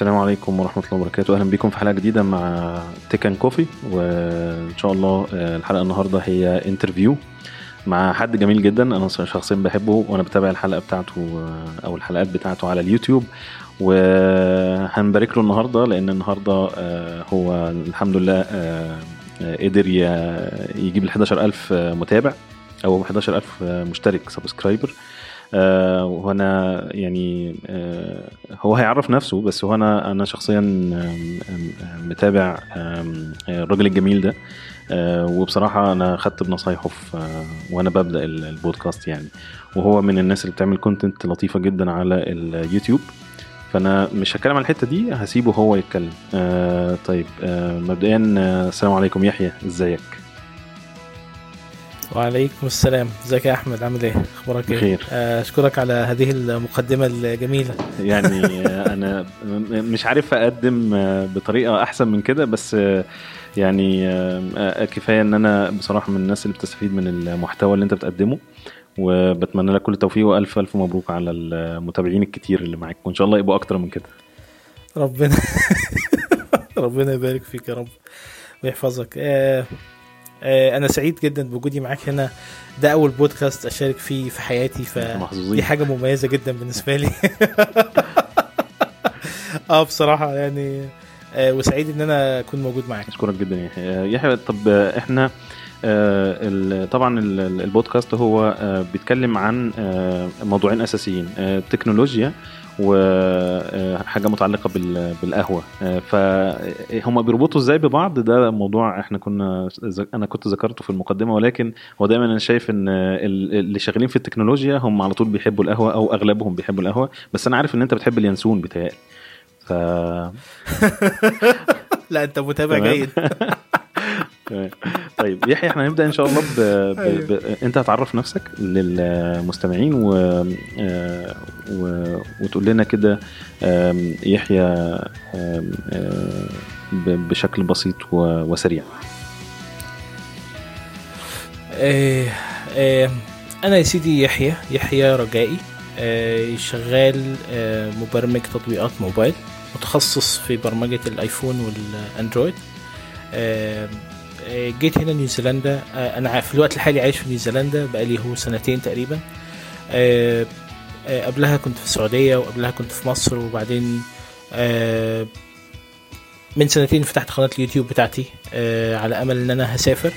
السلام عليكم ورحمة الله وبركاته. أهلا بكم في حلقة جديدة مع Tech and Coffee وإن شاء الله آه، الحلقة النهاردة هي interview مع حد جميل جدا. أنا شخصيا بحبه وأنا بتابع الحلقة بتاعته آه، أو الحلقات بتاعته على اليوتيوب. وهنبارك له النهاردة لأن النهاردة آه، هو الحمد لله قدر يجيب ال 11000 متابع أو 11000 مشترك subscriber آه، وأنا يعني آه، هو هيعرف نفسه بس هو أنا أنا شخصيا متابع الراجل الجميل ده. آه، وبصراحة أنا خدت بنصايحه وأنا ببدأ ال- البودكاست يعني. وهو من الناس اللي بتعمل كونتنت لطيفة جدا على اليوتيوب فأنا مش هتكلم عن الحتة دي هسيبه هو يتكلم. آه طيب آه مبدئيا السلام عليكم. يحيى إزيك؟ وعليكم السلام. ازيك يا أحمد؟ عامل إيه؟ أخبارك إيه؟ بخير. آه، أشكرك على هذه المقدمة الجميلة. يعني آه، أنا مش عارف أقدم آه، بطريقة أحسن من كده بس يعني كفاية إن أنا بصراحة من الناس اللي بتستفيد من المحتوى اللي أنت بتقدمه وبتمنى لك كل التوفيق وألف ألف مبروك على المتابعين الكتير اللي معاك وإن شاء الله يبقوا أكتر من كده. ربنا ربنا يبارك فيك يا رب ويحفظك. آه، أنا سعيد جدا بوجودي معاك هنا. ده أول بودكاست أشارك فيه في حياتي فدي حاجة مميزة جدا بالنسبة لي. آه بصراحة يعني آه، وسعيد إن أنا أكون موجود معاك. أشكرك جدا يا يحيى. آه، يحيى طب آه، إحنا آه، طبعا ال- ال- البودكاست هو آه، بيتكلم عن آه، موضوعين أساسيين آه، التكنولوجيا وحاجة متعلقة بال- بالقهوة. آه، فهم بيربطوا إزاي ببعض؟ ده موضوع إحنا كنا أنا كنت ذكرته في المقدمة ولكن هو دايما أنا شايف إن ال- اللي شغالين في التكنولوجيا هم على طول بيحبوا القهوة أو أغلبهم بيحبوا القهوة بس أنا عارف إن أنت بتحب اليانسون بتهيألي ف لا أنت متابع. جيد. تمام. طيب يحيى إحنا هنبدأ إن شاء الله ب... ب... ب... أنت هتعرف نفسك للمستمعين و... آه، و... وتقول لنا كده يحيى. بشكل بسيط و... وسريع آه، أنا يا سيدي يحيى يحيى رجائي آه، شغال مبرمج تطبيقات موبايل متخصص في برمجة الآيفون والأندرويد جيت هنا نيوزيلندا آه، أنا في الوقت الحالي عايش في نيوزيلندا بقالي هو سنتين تقريبا. آه، آه، قبلها كنت في السعودية وقبلها كنت في مصر وبعدين من سنتين فتحت قناة اليوتيوب بتاعتي على أمل إن أنا هسافر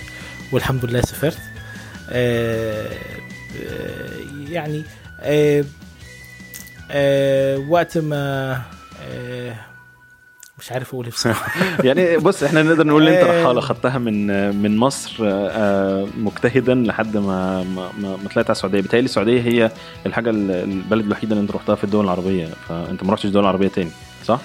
والحمد لله سافرت. يعني وقت ما مش عارف أقول إيه بصراحة يعني بص إحنا نقدر نقول إن أنت آه. رحاله خدتها من من مصر آه، مجتهدا لحد ما ما, ما طلعت على السعودية بالتالي السعودية هي الحاجة ال- البلد الوحيدة اللي أنت رحتها في الدول العربية فأنت ما رحتش الدول العربيه تاني صح؟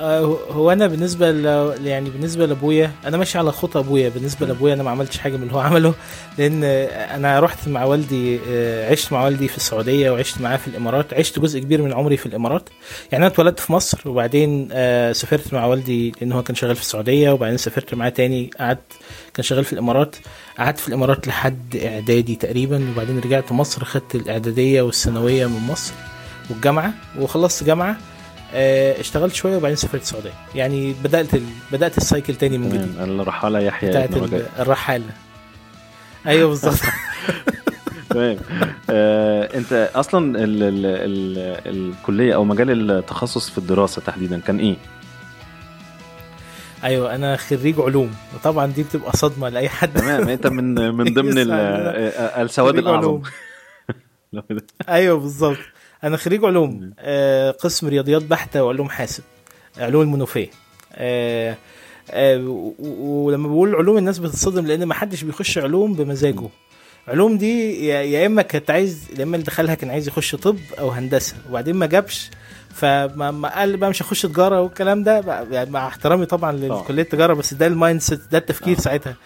آه، هو أنا بالنسبة ل... يعني بالنسبة لأبويا أنا ماشي على خطى أبويا. بالنسبة لأبويا أنا ما عملتش حاجة من اللي هو عمله لأن أنا رحت مع والدي آه، عشت مع والدي في السعودية وعشت معاه في الإمارات عشت جزء كبير من عمري في الإمارات. يعني أنا اتولدت في مصر وبعدين آه، سافرت مع والدي لأن هو كان شغال في السعودية وبعدين سافرت معاه تاني قعدت كان شغال في الإمارات. قعدت في الإمارات لحد إعدادي تقريبا وبعدين رجعت مصر خدت الإعدادية والثانوية من مصر والجامعة وخلصت جامعة. اشتغلت شوية وبعدين سافرت السعودية. يعني بدأت ال... بدأت السايكل تاني من جديد. الرحاله يحيى بتاعت ال-. الرحالة. أيوه بالظبط. تمام. آه، أنت أصلا ال ال ال الكلية أو مجال التخصص في الدراسة تحديدا كان إيه؟ أيوه أنا خريج علوم. وطبعا دي بتبقى صدمة لأي حد. تمام أنت من من ضمن ال- آه، السواد الأعظم. أيوه بالظبط. أنا خريج علوم آه قسم رياضيات بحتة وعلوم حاسب علوم المنوفية. آه آه ولما بقول علوم الناس بتتصدم لأن ما حدش بيخش علوم بمزاجه. علوم دي يا إما كانت عايز يا إما اللي دخلها كان عايز يخش طب أو هندسة وبعدين ما جابش فما ما قال بقى مش هخش تجارة والكلام ده يعني مع احترامي طبعا. لكليه التجارة بس ده ال mindset ده التفكير آه. ساعتها.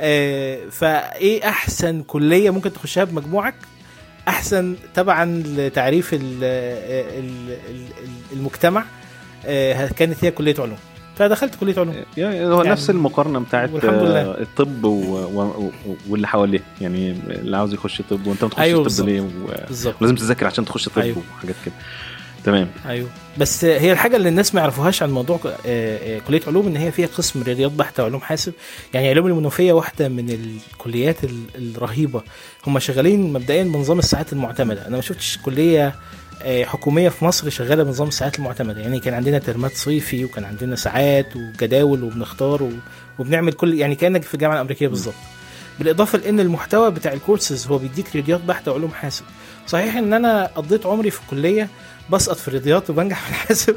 آه فإيه أحسن كلية ممكن تخشها بمجموعك؟ أحسن تبعا لتعريف ال ال ال المجتمع آه، كانت هي كلية علوم فدخلت كلية علوم يعني هو يعني نفس المقارنة بتاعت لله. آه، الطب و... و... و... واللي حواليه يعني اللي عاوز يخش طب وأنت ما تخشش أيوة طب. ليه و... ولازم تذاكر عشان تخش طب أيوة. وحاجات كده تمام. أيوه. بس هي الحاجة اللي الناس ما يعرفوهاش عن موضوع آه، آه، كلية علوم إن هي فيها قسم رياضيات بحتة وعلوم حاسب. يعني علوم المنوفية واحدة من الكليات ال- الرهيبة. هم شغالين مبدئيا بنظام الساعات المعتمدة. أنا ما شفتش كلية آه، حكومية في مصر شغالة بنظام الساعات المعتمدة. يعني كان عندنا ترمات صيفي وكان عندنا ساعات وجداول وبنختار وبنعمل كل يعني كأنك في الجامعة الأمريكية بالظبط. بالإضافة لإن المحتوى بتاع الكورسز هو بيديك رياضيات بحتة وعلوم حاسب. صحيح إن أنا قضيت عمري في الكلية بسقط في الرياضيات وبنجح في الحاسب.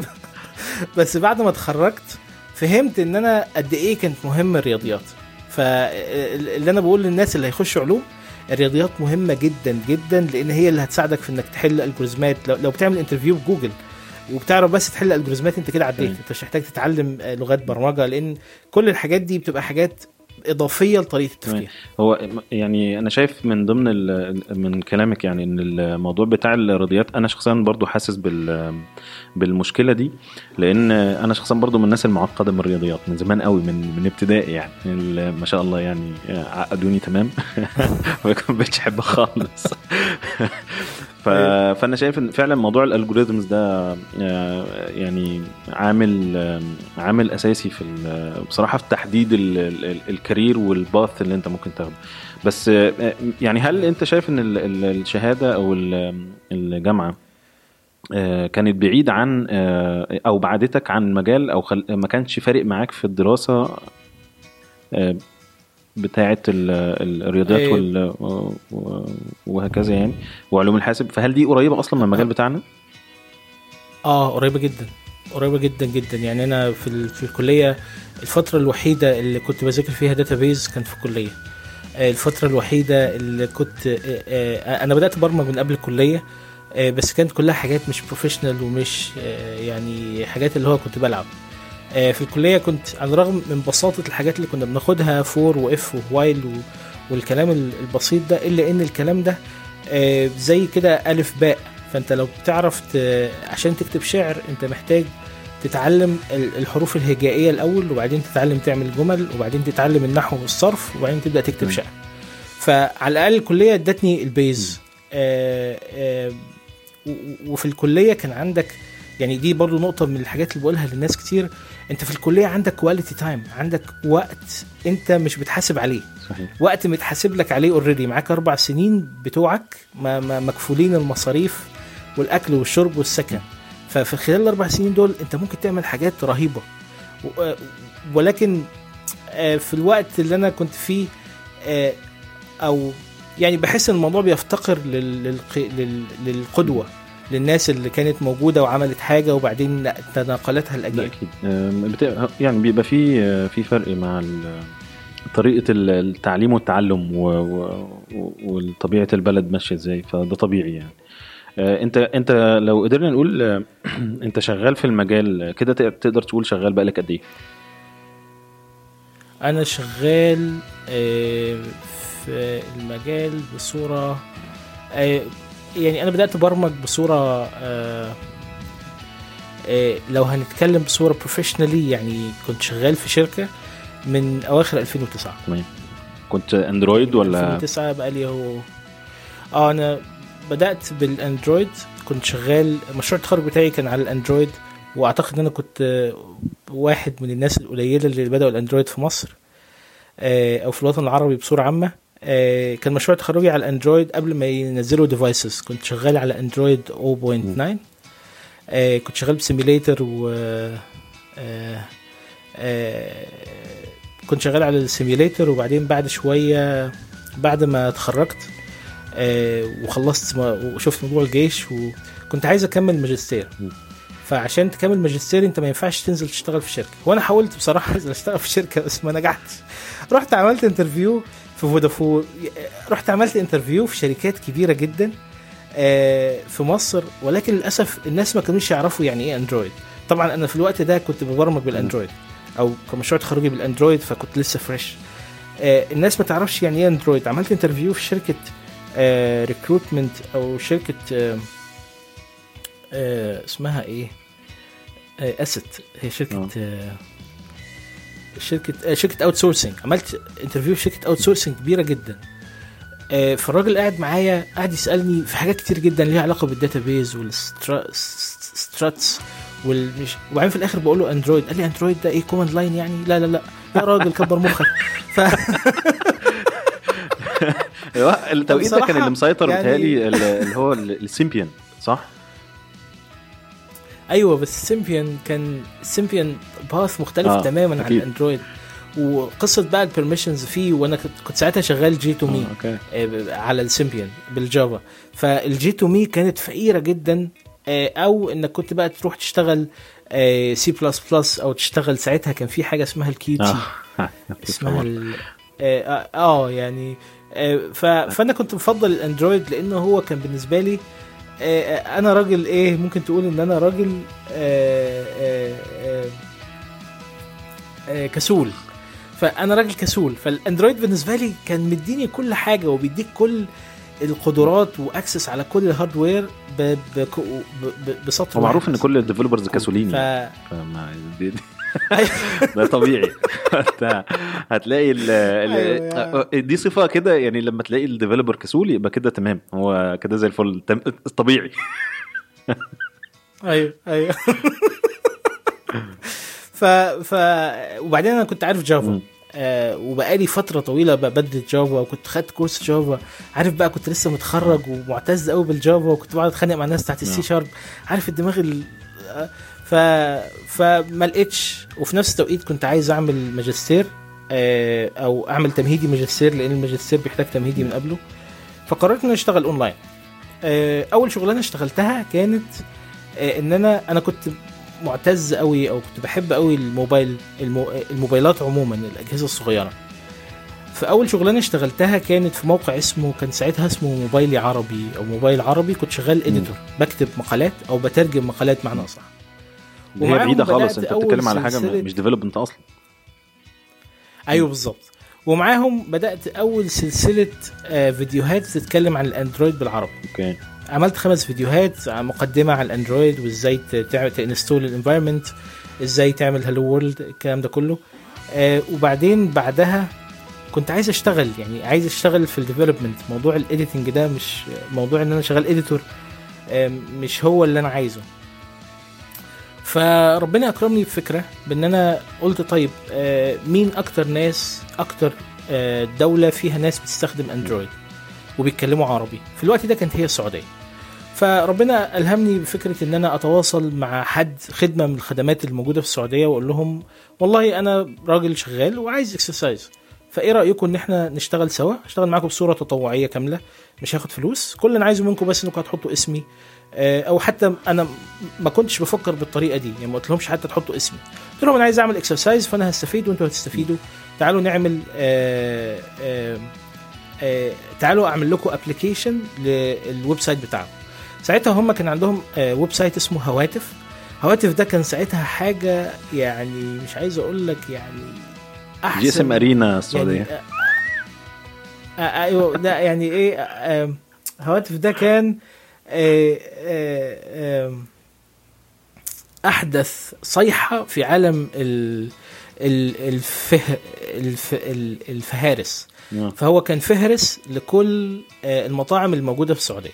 بس بعد ما اتخرجت فهمت إن أنا قد إيه كانت مهمة الرياضيات. فاللي أنا بقول للناس اللي هيخشوا علوم الرياضيات مهمة جدا جدا لأن هي اللي هتساعدك في إنك تحل algorithm ات لو, لو بتعمل interview في جوجل وبتعرف بس تحل algorithm ات أنت كده عديت. أنت مش محتاج تتعلم لغات برمجة لأن كل الحاجات دي بتبقى حاجات إضافية لطريقة التفكير. هو يعني أنا شايف من ضمن من كلامك يعني إن الموضوع بتاع الرياضيات أنا شخصيا برضو حاسس بال بالمشكلة دي لأن أنا شخصيا برضو من الناس المعقدة من الرياضيات من زمان قوي من من ابتدائي يعني. ما شاء الله يعني عقدوني تمام. ما بقتش احبها خالص. ف... فأنا شايف إن فعلا موضوع الالجوريزمز ده آه، يعني عامل آه، عامل أساسي في بصراحة في تحديد ال- ال- الكارير والباث اللي أنت ممكن تاخده. بس آه، يعني هل أنت شايف إن ال- ال- الشهادة أو ال- الجامعة آه، كانت بعيد عن آه، أو بعدتك عن مجال أو خل... ما كانش فارق معاك في الدراسة آه، بتاعة ال- ال- الرياضيات إيه. وال... وهكذا يعني وعلوم الحاسب. فهل دي قريبة أصلا من المجال بتاعنا؟ آه قريبة جدا. قريبة جدا جدا. يعني أنا في ال- في الكلية الفترة الوحيدة اللي كنت بذاكر فيها داتابيز كان في الكلية. آه، الفترة الوحيدة اللي كنت آه، آه، أنا بدأت أبرمج من قبل الكلية. آه، بس كانت كلها حاجات مش professional ومش آه، يعني حاجات اللي هو كنت بلعب آه، في الكلية كنت على الرغم من بساطة الحاجات اللي كنا بناخدها for و if و while والكلام ال- البسيط ده إلا إن الكلام ده آه، زي كده ألف باء فأنت لو بتعرف. عشان تكتب شعر أنت محتاج تتعلم ال- الحروف الهجائية الأول وبعدين تتعلم تعمل جمل وبعدين تتعلم النحو والصرف وبعدين تبدأ تكتب. شعر فعلى الأقل الكلية ادتني ال base آه آه و- و- وفي الكلية كان عندك يعني دي برضو نقطة من الحاجات اللي بقولها للناس كتير انت في الكلية عندك quality time عندك وقت انت مش بتحاسب عليه. صحيح. وقت متحاسب لك عليه already معاك أربع سنين بتوعك ما ما مكفولين المصاريف والأكل والشرب والسكن. ففي خلال الأربع سنين دول انت ممكن تعمل حاجات رهيبة. و- ولكن آه، في الوقت اللي أنا كنت فيه آه، أو يعني بحس إن الموضوع بيفتقر لل- للق- لل- للقدوة. للناس اللي كانت موجودة وعملت حاجة وبعدين تناقلتها الاجيال أكيد. يعني بيبقى في آه، في فرق مع طريقة ال- التعليم والتعلم وطبيعه البلد ماشية إزاي فده طبيعي يعني. آه، أنت أنت لو قدرنا نقول آه، أنت شغال في المجال كده تق- تقدر تقول شغال بقالك قد إيه؟ أنا شغال في المجال بصورة يعني أنا بدأت برمج بصورة آه، آه، لو هنتكلم بصورة بروفيشنالي يعني كنت شغال في شركة من أواخر 2009 تمام. كنت أندرويد ولا؟ 2009 بقى لي هو آه أنا بدأت بالأندرويد كنت شغال مشروع التخرج بتاعي كان على الأندرويد وأعتقد إن أنا كنت واحد من الناس القليلة اللي بدأوا الأندرويد في مصر آه، أو في الوطن العربي بصورة عامة. كان مشروع تخرجي على الاندرويد قبل ما ينزلوا devices كنت شغال على اندرويد 0.9 آه، كنت شغال ب simulator و آه، آه، كنت شغال على ال simulator وبعدين بعد شوية بعد ما اتخرجت آه، وخلصت وشفت موضوع الجيش وكنت عايز أكمل ماجستير. فعشان تكمل ماجستير أنت ما ينفعش تنزل تشتغل في شركة. وأنا حاولت بصراحة أنزل أشتغل في شركة بس ما نجحتش. رحت عملت interview في فودافون. رحت عملت interview في شركات كبيرة جدا آه، في مصر ولكن للأسف الناس ما كانوش يعرفوا يعني إيه اندرويد طبعا أنا في الوقت ده كنت ببرمج بالأندرويد أو كمشروع تخرجي بالأندرويد فكنت لسه fresh آه، الناس ما تعرفش يعني إيه اندرويد عملت interview في شركة recruitment أو شركة آه، آه، اسمها إيه؟ اسيت هي شركة آه، شركة آه، شركة outsourcing عملت interview في شركة outsourcing كبيرة جدا. آه، فالراجل قاعد معايا قاعد يسألني في حاجات كتير جدا ليها علاقة بال database وال structs والمش وبعدين في الآخر بقول له اندرويد قال لي اندرويد ده إيه؟ command line يعني؟ لا لا لا. يا راجل كبر مخك. ف... أيوه التوقيت ده كان اللي مسيطر يعني- بيتهيألي ال- اللي هو ال- السيمبيان صح؟ أيوه بس سيمبيان كان سيمبيان path مختلف آه، آه تماما عن. الاندرويد وقصة بقى ال permissions فيه وأنا كنت ساعتها شغال J2ME آه، آه، على السيمبيان بالجافا. فال J2ME كانت فقيرة جدا آه، أو إنك كنت بقى تروح تشتغل سي بلس بلس أو تشتغل. ساعتها كان في حاجة اسمها ال Qt آه اسمها ال... آه, آه, يعني آه. فأنا كنت بفضل الاندرويد لأنه هو كان بالنسبة لي آه آه، أنا راجل إيه ممكن تقول إن أنا راجل آه آه آه آه كسول فأنا راجل كسول فالأندرويد بالنسبة لي كان مديني كل حاجة وبيديك كل القدرات و access على كل ال hardware. بسطر هو معروف واحد. إن كل ال developers كسولين ف... يعني. فما دي- ده طبيعي. هتلاقي ال أيوة ال دي صفة كده يعني لما تلاقي ال developer كسول يبقى كده تمام. هو كده زي الفل. طبيعي. أيوه أيوه. ف ف وبعدين أنا كنت عارف جافا. آه وبقالي فترة طويلة ببرمج جافا وكنت خدت course جافا عارف بقى كنت لسه متخرج ومعتز قوي بالجافا وكنت بقعد أتخانق مع الناس بتاعت السي. شارب عارف الدماغ ال... ف فما لقيتش وفي نفس التوقيت كنت عايز أعمل ماجستير آه أو أعمل تمهيدي ماجستير لأن الماجستير بيحتاج تمهيدي من قبله. فقررت إن أنا أشتغل أونلاين. آه، أول شغلانة اشتغلتها كانت آه، إن أنا أنا كنت معتز قوي أو كنت بحب قوي الموبايل المو... الموبايلات عموما الأجهزة الصغيرة. فأول شغلانة اشتغلتها كانت في موقع اسمه كان ساعتها اسمه موبايلي عربي أو موبايل عربي كنت شغال editor بكتب مقالات أو بترجم مقالات بمعنى أصح. هي بعيدة خالص أنت بتتكلم على حاجة مش development أصلا. أيوه بالظبط. ومعاهم بدأت أول سلسلة آه، فيديوهات تتكلم عن الأندرويد بالعربي. okay. عملت خمس فيديوهات عن مقدمة على الأندرويد وإزاي ت install ال environment إزاي تعمل hello world الكلام ده كله. آه وبعدين بعدها كنت عايز أشتغل يعني عايز أشتغل في ال development موضوع ال editing ده مش موضوع إن أنا شغال editor مش هو اللي أنا عايزه. فربنا اكرمني بفكرة بإن أنا قلت طيب آه، مين أكتر ناس أكتر آه، دولة فيها ناس بتستخدم أندرويد؟ وبيتكلموا عربي. في الوقت ده كانت هي السعودية. فربنا ألهمني بفكرة إن أنا أتواصل مع حد خدمة من الخدمات الموجودة في السعودية وأقول لهم والله أنا راجل شغال وعايز exercise فإيه رأيكم إن إحنا نشتغل سوا؟ أشتغل معاكم بصورة تطوعية كاملة مش هاخد فلوس. كل اللي أنا عايزه منكم بس إنكم هتحطوا اسمي آه، أو حتى أنا ما كنتش بفكر بالطريقة دي يعني ما قلتلهمش حتى تحطوا اسمي. قلت لهم أنا عايز أعمل exercise فأنا هستفيد وانتوا هتستفيدوا. تعالوا نعمل آه آه آه تعالوا أعمل لكم application لل website بتاعهم ساعتها هم كان عندهم website اسمه هواتف. هواتف ده كان ساعتها حاجة يعني مش عايز أقول لك يعني أحسن GSM Arena السعودية. يعني آه آه أيوه ده يعني إيه آه هواتف ده كان أحدث صيحة في عالم ال ال- الفه الف ال- الفهارس. آه. فهو كان فهرس لكل المطاعم الموجودة في السعودية.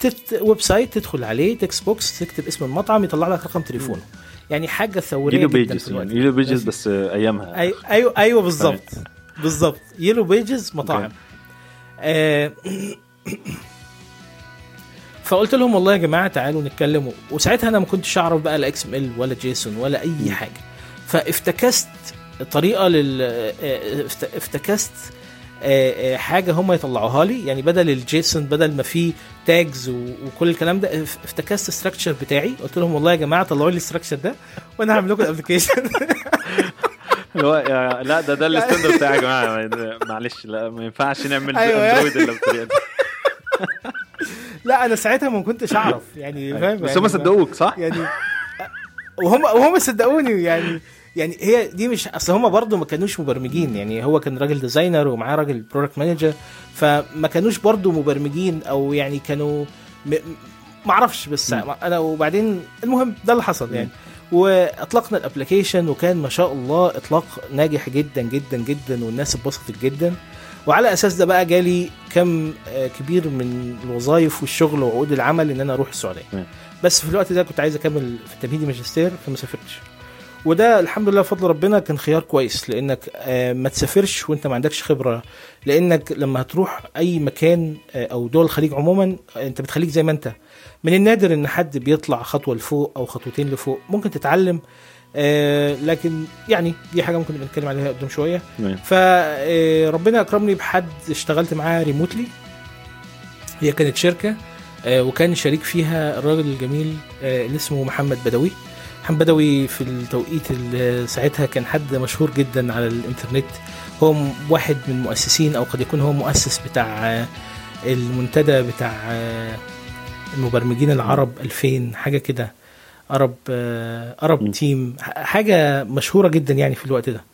تت website تدخل عليه text box تكتب اسم المطعم يطلع لك رقم تليفونه. يعني حاجة ثورية يلو بيجز في يعني يلو بيجز بس أيامها. أي أيوه أيوه بالظبط بالظبط. yellow pages مطاعم. آه فقلت لهم والله يا جماعة تعالوا نتكلم وساعتها أنا ما كنتش أعرف بقى لا XML ولا JSON ولا أي حاجة. فافتكست طريقة لل آه، افت- افتكست آه، آه، حاجة هم يطلعوها لي. يعني بدل ال JSON بدل ما فيه tags وكل الكلام ده. اف- افتكست ال structure بتاعي. قلت لهم والله يا جماعة طلعوا لي ال structure ده وأنا هعمل لكم ال application اللي هو لا ده ده ال standard بتاعي يا جماعة. معلش لا ما ينفعش نعمل أيوة. Android إلا بالطريقة دي. لا أنا ساعتها ما كنتش أعرف يعني فاهم؟ بس يعني هم صدقوك صح؟ يعني وهم وهم صدقوني يعني يعني هي دي مش أصل هم برضو ما كانوش مبرمجين يعني هو كان راجل designer ومعاه راجل product manager فما كانوش برضو مبرمجين أو يعني كانوا م... ما أعرفش بس م. أنا وبعدين المهم ده اللي حصل يعني وأطلقنا ال application وكان ما شاء الله إطلاق ناجح جدا جدا جدا والناس اتبسطت جدا وعلى أساس ده بقى جالي كم آه، كبير من الوظائف والشغل وعقود العمل إن أنا أروح السعودية. بس في الوقت ده كنت عايز أكمل في تمهيدي ماجستير فما سافرتش وده الحمد لله بفضل ربنا كان خيار كويس لأنك آه، ما تسافرش وأنت ما عندكش خبرة. لأنك لما هتروح أي مكان آه، أو دول الخليج عموما آه، أنت بتخليك زي ما أنت. من النادر إن حد بيطلع خطوة لفوق أو خطوتين لفوق ممكن تتعلم لكن يعني دي حاجة ممكن نبقى نتكلم عليها قدام شوية. فربنا أكرمني بحد اشتغلت معاه ريموتلي هي كانت شركة وكان شريك فيها الراجل الجميل اللي اسمه محمد بدوي. محمد بدوي في التوقيت اللي ساعتها كان حد مشهور جدا على الإنترنت. هو واحد من المؤسسين أو قد يكون هو مؤسس بتاع المنتدى بتاع المبرمجين العرب 2000 حاجة كده. عرب عرب م. تيم. حاجة مشهورة جدا يعني في الوقت ده.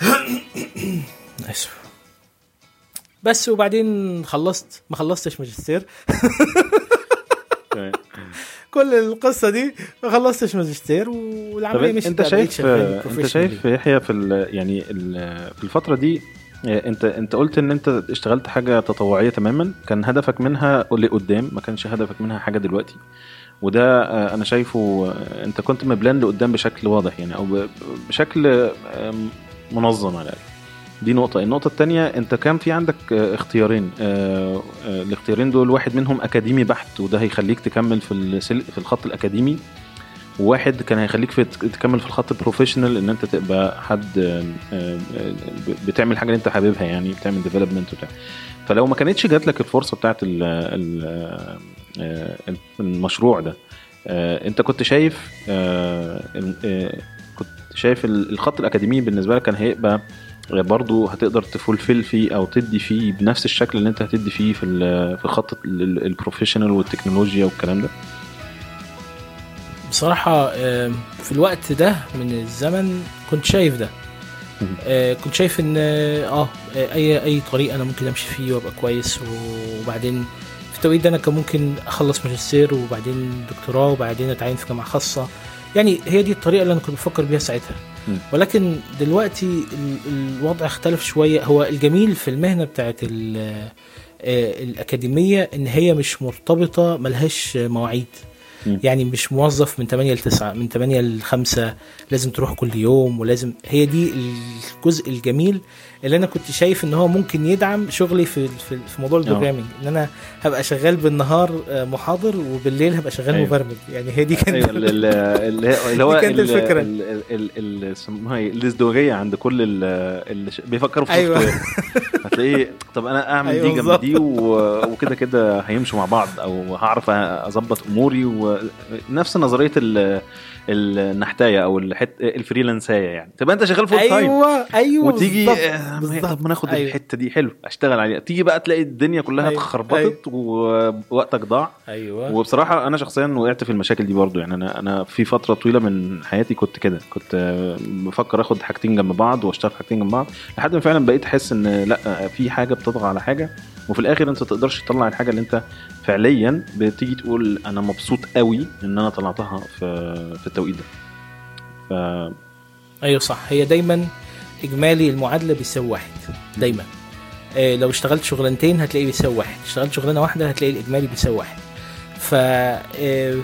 آسف. بس وبعدين خلصت. ما خلصتش ماجستير. كل القصة دي ما خلصتش ماجستير والعملية مش أنت شايف أنت شايف يحيى في ال يعني ال في الفترة دي أنت أنت قلت إن أنت اشتغلت حاجة تطوعية تماما كان هدفك منها لقدام ما كانش هدفك منها حاجة دلوقتي. وده آه، أنا شايفه آه، أنت كنت مـ plan لقدام بشكل واضح يعني أو بشكل منظم على الأقل. دي نقطة، النقطة التانية أنت كان في عندك آه، اختيارين، آه، آه، الاختيارين دول واحد منهم أكاديمي بحت وده هيخليك تكمل في في الخط الأكاديمي. وواحد كان هيخليك في تكمل في الخط ال professional إن أنت تبقى حد بتعمل الحاجة اللي أنت حاببها يعني بتعمل development وبتاع. فلو ما كانتش جات لك الفرصة بتاعت ال ال المشروع ده أنت كنت شايف كنت شايف ال- الخط الأكاديمي بالنسبة لك كان هيبقى برضه هتقدر ت fulfill فيه أو تدي فيه بنفس الشكل اللي أنت هتدي فيه في في خط ال- ال- professional والتكنولوجيا والكلام ده بصراحة في الوقت ده من الزمن كنت شايف ده. آه، كنت شايف إن آه آه، أي أي طريق أنا ممكن أمشي فيه وأبقى كويس وبعدين في التوقيت ده أنا كان ممكن أخلص ماجستير وبعدين دكتوراه وبعدين أتعين في جامعة خاصة يعني هي دي الطريقة اللي أنا كنت بفكر بيها ساعتها. ولكن دلوقتي ال- الوضع اختلف شوية. هو الجميل في المهنة بتاعت آه، الأكاديمية إن هي مش مرتبطة ملهاش مواعيد. يعني مش موظف من 8 ل 9 من 8 ل 5 لازم تروح كل يوم ولازم هي دي الجزء الجميل اللي أنا كنت شايف إن هو ممكن يدعم شغلي في في, في موضوع ال programming إن أنا هبقى شغال بالنهار آه، محاضر وبالليل هبقى شغال أيوة. مبرمج يعني هي دي كانت ال- اللي هو كانت ال- الفكرة. ال- ال- ال- ال- اسمها إيه الازدواجيه عند كل ال- اللي بيفكروا في وير هتلاقيه طب أنا أعمل أيوة دي جنب. دي وكده كده هيمشوا مع بعض أو هعرف أظبط أموري ونفس نظرية النحتاية أو الحت ال freelance اية يعني. تبقى أنت شغال full time أيوه أيوه وتيجي بالظبط، آه، ما ناخد أيوة. الحتة دي حلو أشتغل عليها. تيجي بقى تلاقي الدنيا كلها أيوة. اتخربطت ووقتك ضاع. أيوه. وبصراحة أنا شخصيا وقعت في المشاكل دي برضو يعني. أنا أنا في فترة طويلة من حياتي كنت كده. كنت آه، بفكر آخد حاجتين جنب بعض وأشتغل في حاجتين جنب بعض لحد ما فعلا بقيت أحس إن لأ في حاجة بتطغى على حاجة وفي الآخر أنت تقدرش تطلع الحاجة اللي أنت فعليا بتيجي تقول أنا مبسوط قوي إن أنا طلعتها في في التوقيت ده. ف أيوه صح. هي دايما إجمالي المعادلة بيساوي واحد. دايما. آه لو اشتغلت شغلانتين هتلاقيه بيساوي واحد. اشتغلت شغلانة واحدة هتلاقي الإجمالي بيساوي واحد. ف آه،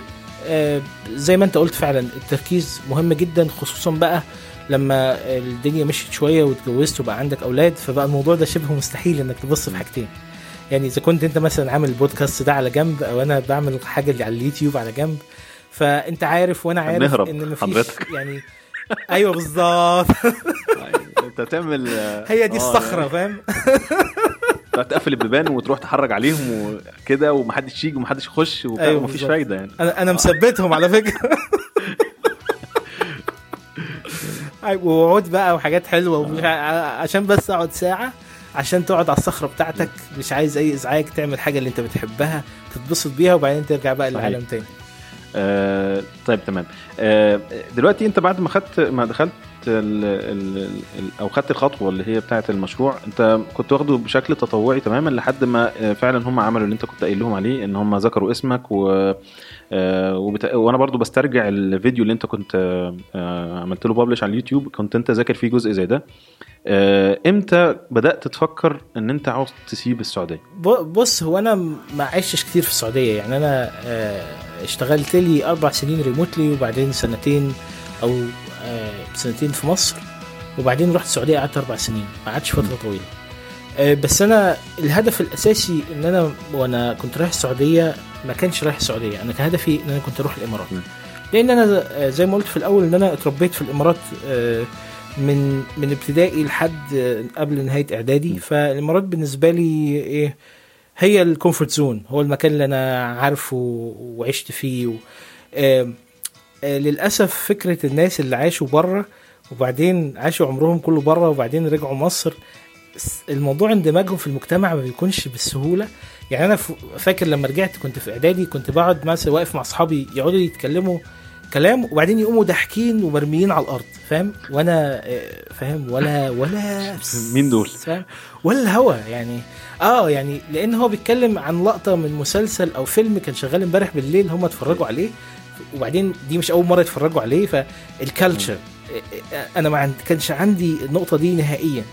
آه، زي ما أنت قلت فعلا التركيز مهم جدا خصوصا بقى لما الدنيا مشيت شوية واتجوزت وبقى عندك أولاد فبقى الموضوع ده شبه مستحيل إنك تبص في حاجتين. يعني إذا كنت أنت مثلا عامل البودكاست ده على جنب أو أنا بعمل حاجة اللي على اليوتيوب على جنب فأنت عارف وأنا عارف هنهرب إن مفيش حضرتك. يعني أيوه بالظبط أنت تعمل هي دي آه، الصخرة فاهم يعني تقفل البيبان وتروح تحرج عليهم وكده ومحدش يجي ومحدش يخش وبتاع أيوة ومفيش. فايدة يعني أنا أنا مثبتهم على فكرة ووعود بقى وحاجات حلوة ومش عشان بس أقعد ساعة عشان تقعد على الصخرة بتاعتك مش عايز أي إزعاج تعمل حاجة اللي أنت بتحبها تتبسط بيها وبعدين ترجع بقى صحيح. للعالم تاني. آه طيب تمام. آه دلوقتي أنت بعد ما خدت ما دخلت ال ال ال أو خدت الخطوة اللي هي بتاعة المشروع أنت كنت واخده بشكل تطوعي تماما لحد ما آه، فعلا هم عملوا اللي أنت كنت قايل لهم عليه إن هم ذكروا اسمك و آه، وبت... وأنا برضو بسترجع الفيديو اللي أنت كنت آه، عملت له بابلش على اليوتيوب كنت أنت ذاكر فيه جزء زي ده. إمتى بدأت تفكر إن أنت عاوز تسيب السعودية؟ بص هو أنا ما عشتش كتير في السعودية. يعني أنا آه، اشتغلت لي أربع سنين ريموتلي وبعدين سنتين أو آه، سنتين في مصر وبعدين رحت السعودية قعدت أربع سنين. ما قعدتش فترة طويلة. آه، بس أنا الهدف الأساسي إن أنا وأنا كنت رايح السعودية ما كانش رايح السعودية. أنا كان هدفي إن أنا كنت أروح الإمارات. لأن أنا آه، زي ما قلت في الأول إن أنا اتربيت في الإمارات آه، من من ابتدائي لحد قبل نهاية إعدادي. فالامارات بالنسبة لي إيه هي ال comfort zone هو المكان اللي أنا عارفه وعشت فيه و... آه آه للأسف فكرة الناس اللي عاشوا بره وبعدين عاشوا عمرهم كله بره وبعدين رجعوا مصر الموضوع اندماجهم في المجتمع ما بيكونش بالسهولة يعني أنا فاكر لما رجعت كنت في إعدادي كنت بقعد مثلا واقف مع أصحابي يقعدوا يتكلموا كلام وبعدين يقوموا ضاحكين ومرميين على الأرض فاهم؟ وأنا آه، فاهم؟ ولا ولا مين دول؟ فاهم؟ ولا الهوا يعني آه يعني لأن هو بيتكلم عن لقطة من مسلسل أو فيلم كان شغال امبارح بالليل هم اتفرجوا عليه وبعدين دي مش أول مرة يتفرجوا عليه فالكالتشر أنا ما عند كانش عندي النقطة دي نهائيا.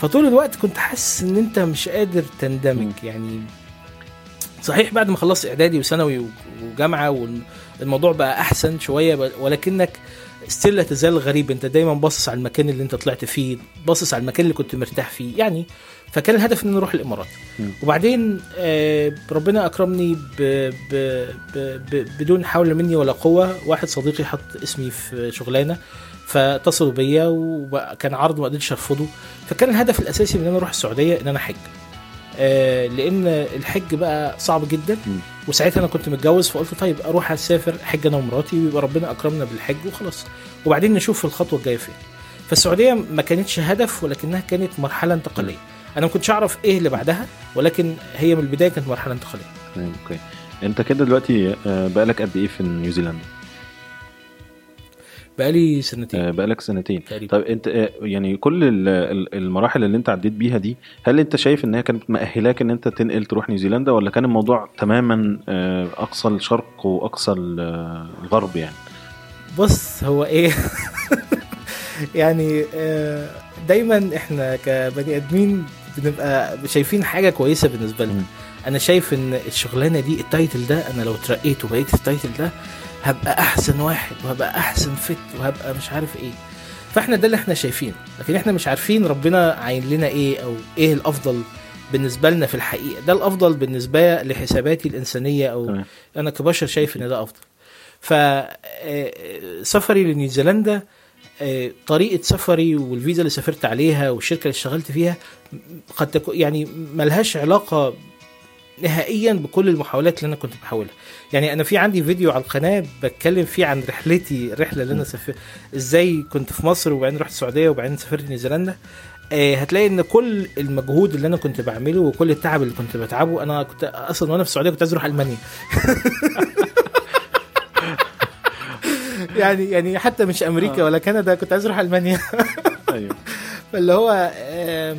فطول الوقت كنت حاسس إن أنت مش قادر تندمج يعني صحيح بعد ما خلصت إعدادي وثانوي وجامعة والموضوع بقى أحسن شوية ولكنك ستيل لا تزال غريب. أنت دايما باصص على المكان اللي أنت طلعت فيه باصص على المكان اللي كنت مرتاح فيه. يعني فكان الهدف ان أنا أروح الامارات. وبعدين آه ربنا أكرمني ب ب ب ب بدون حول مني ولا قوة. واحد صديقي حط اسمي في شغلانة فاتصلوا بيا وكان عرض ما قدرتش أرفضه. فكان الهدف الأساسي إن أنا أروح السعودية إن أنا أحج. آه لأن الحج بقى صعب جدا. وساعتها أنا كنت متجوز فقلت طيب أروح أسافر حج أنا ومراتي ويبقى ربنا أكرمنا بالحج وخلاص. وبعدين نشوف الخطوة الجاية فين. فالسعودية ما كانتش هدف ولكنها كانت مرحلة انتقالية. أنا ما كنتش أعرف إيه اللي بعدها ولكن هي من البداية كانت مرحلة انتقالية. أوكي. أنت كده دلوقتي آه، بقالك قد إيه في نيوزيلندا؟ بقالي سنتين. آه، بقالك سنتين. تقريبا. طيب انت آه، يعني كل ال- ال- المراحل اللي انت عديت بيها دي هل انت شايف ان هي كانت مأهلاك إن انت تنقل تروح نيوزيلندا ولا كان الموضوع تماما آه، أقصى الشرق وأقصى آه، الغرب يعني؟ بص هو إيه؟ يعني آه، دايما إحنا كبني آدمين بنبقى شايفين حاجة كويسة بالنسبة لنا. أنا شايف إن الشغلانة دي ال title ده أنا لو اترقيت وبقيت ال title ده هبقى أحسن واحد وهبقى أحسن fit وهبقى مش عارف إيه. فإحنا ده اللي إحنا شايفينه. لكن إحنا مش عارفين ربنا عاين لنا إيه أو إيه الأفضل بالنسبة لنا في الحقيقة. ده الأفضل بالنسبة لحساباتي الإنسانية أو. أنا كبشر شايف إن ده أفضل. فسفري لنيوزيلندا آه، طريقة سفري والفيزا اللي سافرت عليها والشركة اللي اشتغلت فيها قد تكون يعني ملهاش علاقة نهائيا بكل المحاولات اللي أنا كنت بحاولها. يعني أنا في عندي فيديو على القناة بتكلم فيه عن رحلتي الرحله اللي أنا سافرت إزاي كنت في مصر وبعدين رحت السعودية وبعدين سافرت نيوزيلندا. آه، هتلاقي إن كل المجهود اللي أنا كنت بعمله وكل التعب اللي كنت بتعبه أنا كنت أصلا وأنا في السعودية كنت عايز أروح ألمانيا. يعني يعني حتى مش أمريكا ولا كندا كنت عايز أروح ألمانيا. أيوه. فاللي هو آه،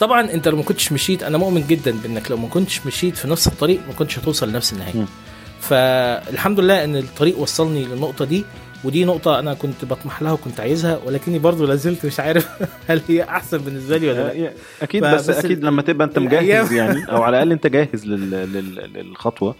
طبعا أنت لو ما كنتش مشيت أنا مؤمن جدا بإنك لو ما كنتش مشيت في نفس الطريق ما كنتش هتوصل لنفس النهاية. فالحمد لله إن الطريق وصلني للنقطة دي ودي نقطة أنا كنت بطمح لها وكنت عايزها ولكني برضو لازلت مش عارف هل هي أحسن بالنسبة لي ولا لأ. أكيد ف- بس, بس أكيد ال- لما تبقى أنت مجهز يعني أو على الأقل أنت جاهز لل- لل- للخطوة. ال-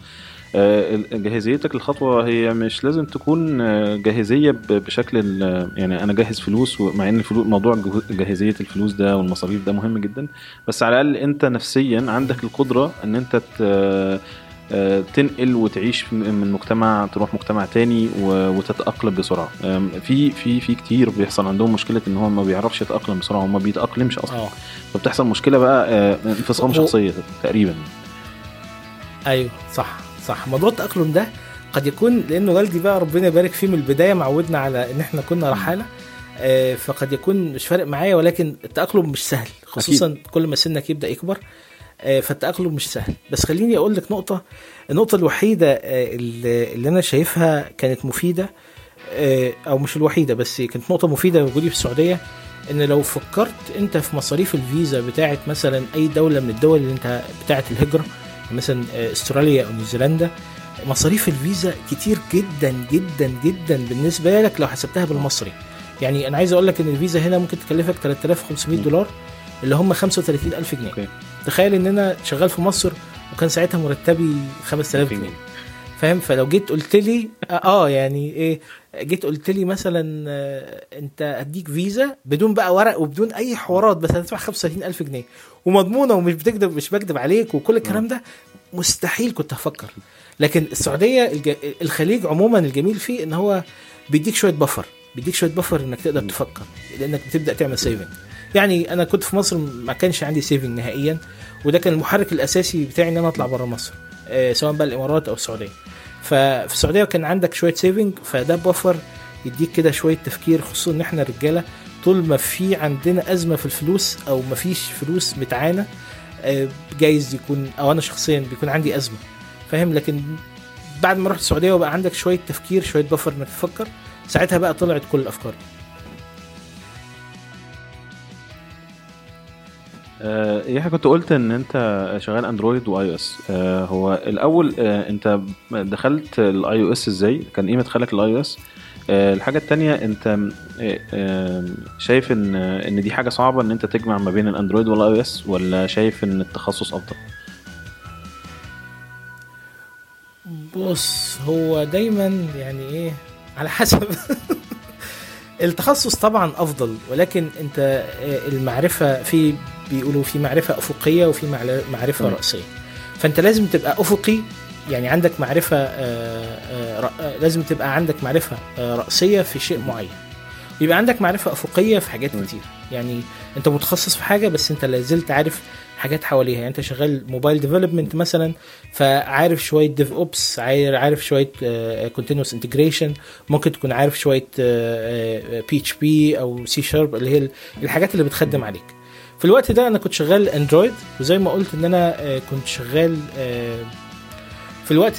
جاهزيتك للخطوة هي مش لازم تكون آه، جاهزية ب- بشكل ال- يعني أنا جاهز فلوس مع إن الفلوس موضوع جاهزية الفلوس ده والمصاريف ده مهم جدا بس على الأقل أنت نفسيا عندك القدرة إن أنت ت- آه، تنقل وتعيش من مجتمع تروح مجتمع تاني و- وتتأقلم بسرعة. آم، في في في كتير بيحصل عندهم مشكلة إن هو ما بيعرفش يتأقلم بسرعة وما بيتأقلمش أصلا. آه. فبتحصل مشكلة بقى آه، انفصام شخصية تقريبا. أيوه صح. صح. موضوع التأقلم ده قد يكون لأن والدي بقى ربنا يبارك فيه من البداية معودنا على إن إحنا كنا رحالة. آه، فقد يكون مش فارق معايا ولكن التأقلم مش سهل خصوصا أكيد. كل ما سنك يبدأ يكبر. آه، فالتأقلم مش سهل. بس خليني أقول لك نقطة. النقطة الوحيدة آه، اللي أنا شايفها كانت مفيدة أو مش الوحيدة بس كانت نقطة مفيدة وجودي في السعودية إن لو فكرت أنت في مصاريف الفيزا بتاعت مثلا أي دولة من الدول اللي أنت بتاعت الهجرة مثلا آه، استراليا أو نيوزيلندا. مصاريف الفيزا كتير جدا جدا جدا بالنسبة لك لو حسبتها بالمصري. يعني أنا عايز أقول لك إن الفيزا هنا ممكن تكلفك 3500 مم. دولار اللي هم 35000 جنيه. تخيل إن أنا شغال في مصر وكان ساعتها مرتبي 5000 جنيه. فاهم؟ فلو جيت قلت لي آه آه، يعني إيه جيت قلت لي مثلا آه، أنت هديك فيزا بدون بقى ورق وبدون أي حوارات بس هتدفع 35000 جنيه. ومضمونة ومش بتكذب مش بكذب عليك وكل الكلام ده مستحيل كنت هفكر. لكن السعودية الج... الخليج عموما الجميل فيه إن هو بيديك شوية بفر بيديك شوية buffer إنك تقدر تفكر لأنك بتبدأ تعمل saving يعني أنا كنت في مصر ما كانش عندي saving نهائيا وده كان المحرك الأساسي بتاعي إن أنا أطلع بره مصر آه، سواء بقى الإمارات أو السعودية. ففي السعودية كان عندك شوية saving فده buffer يديك كده شوية تفكير خصوصا إن إحنا رجالة طول ما في عندنا أزمة في الفلوس أو ما فيش فلوس متعانة آه، جايز يكون أو أنا شخصيا بيكون عندي أزمة. فاهم؟ لكن بعد ما رحت السعودية وبقى عندك شوية تفكير شوية buffer إنك تفكر ساعتها بقى طلعت كل الافكار آه، يحيى كنت قلت إن أنت شغال Android و iOS آه، هو الأول آه، أنت دخلت ال iOS إزاي؟ كان إيه مدخلك ال iOS الحاجة التانية أنت آه، آه، شايف إن إن دي حاجة صعبة إن أنت تجمع ما بين ال Android وال iOS ولا شايف إن التخصص أفضل؟ بص هو دايما يعني إيه على حسب. التخصص طبعا أفضل ولكن أنت آه، المعرفة في بيقولوا في معرفة أفقية وفي معرفة. رأسية. فأنت لازم تبقى أفقي يعني عندك معرفة آه، آه، آه، لازم تبقى عندك معرفة رأسية في شيء معين. يبقى عندك معرفة أفقية في حاجات. كتير. يعني أنت متخصص في حاجة بس أنت لازلت عارف حاجات حواليها. يعني أنت شغال mobile development مثلا فعارف شوية DevOps عارف شوية continuous integration ممكن تكون عارف شوية PHP أو سي شارب اللي هي الحاجات اللي بتخدم عليك. في الوقت ده أنا كنت شغال Android وزي ما قلت إن أنا آه، كنت شغال آه، في الوقت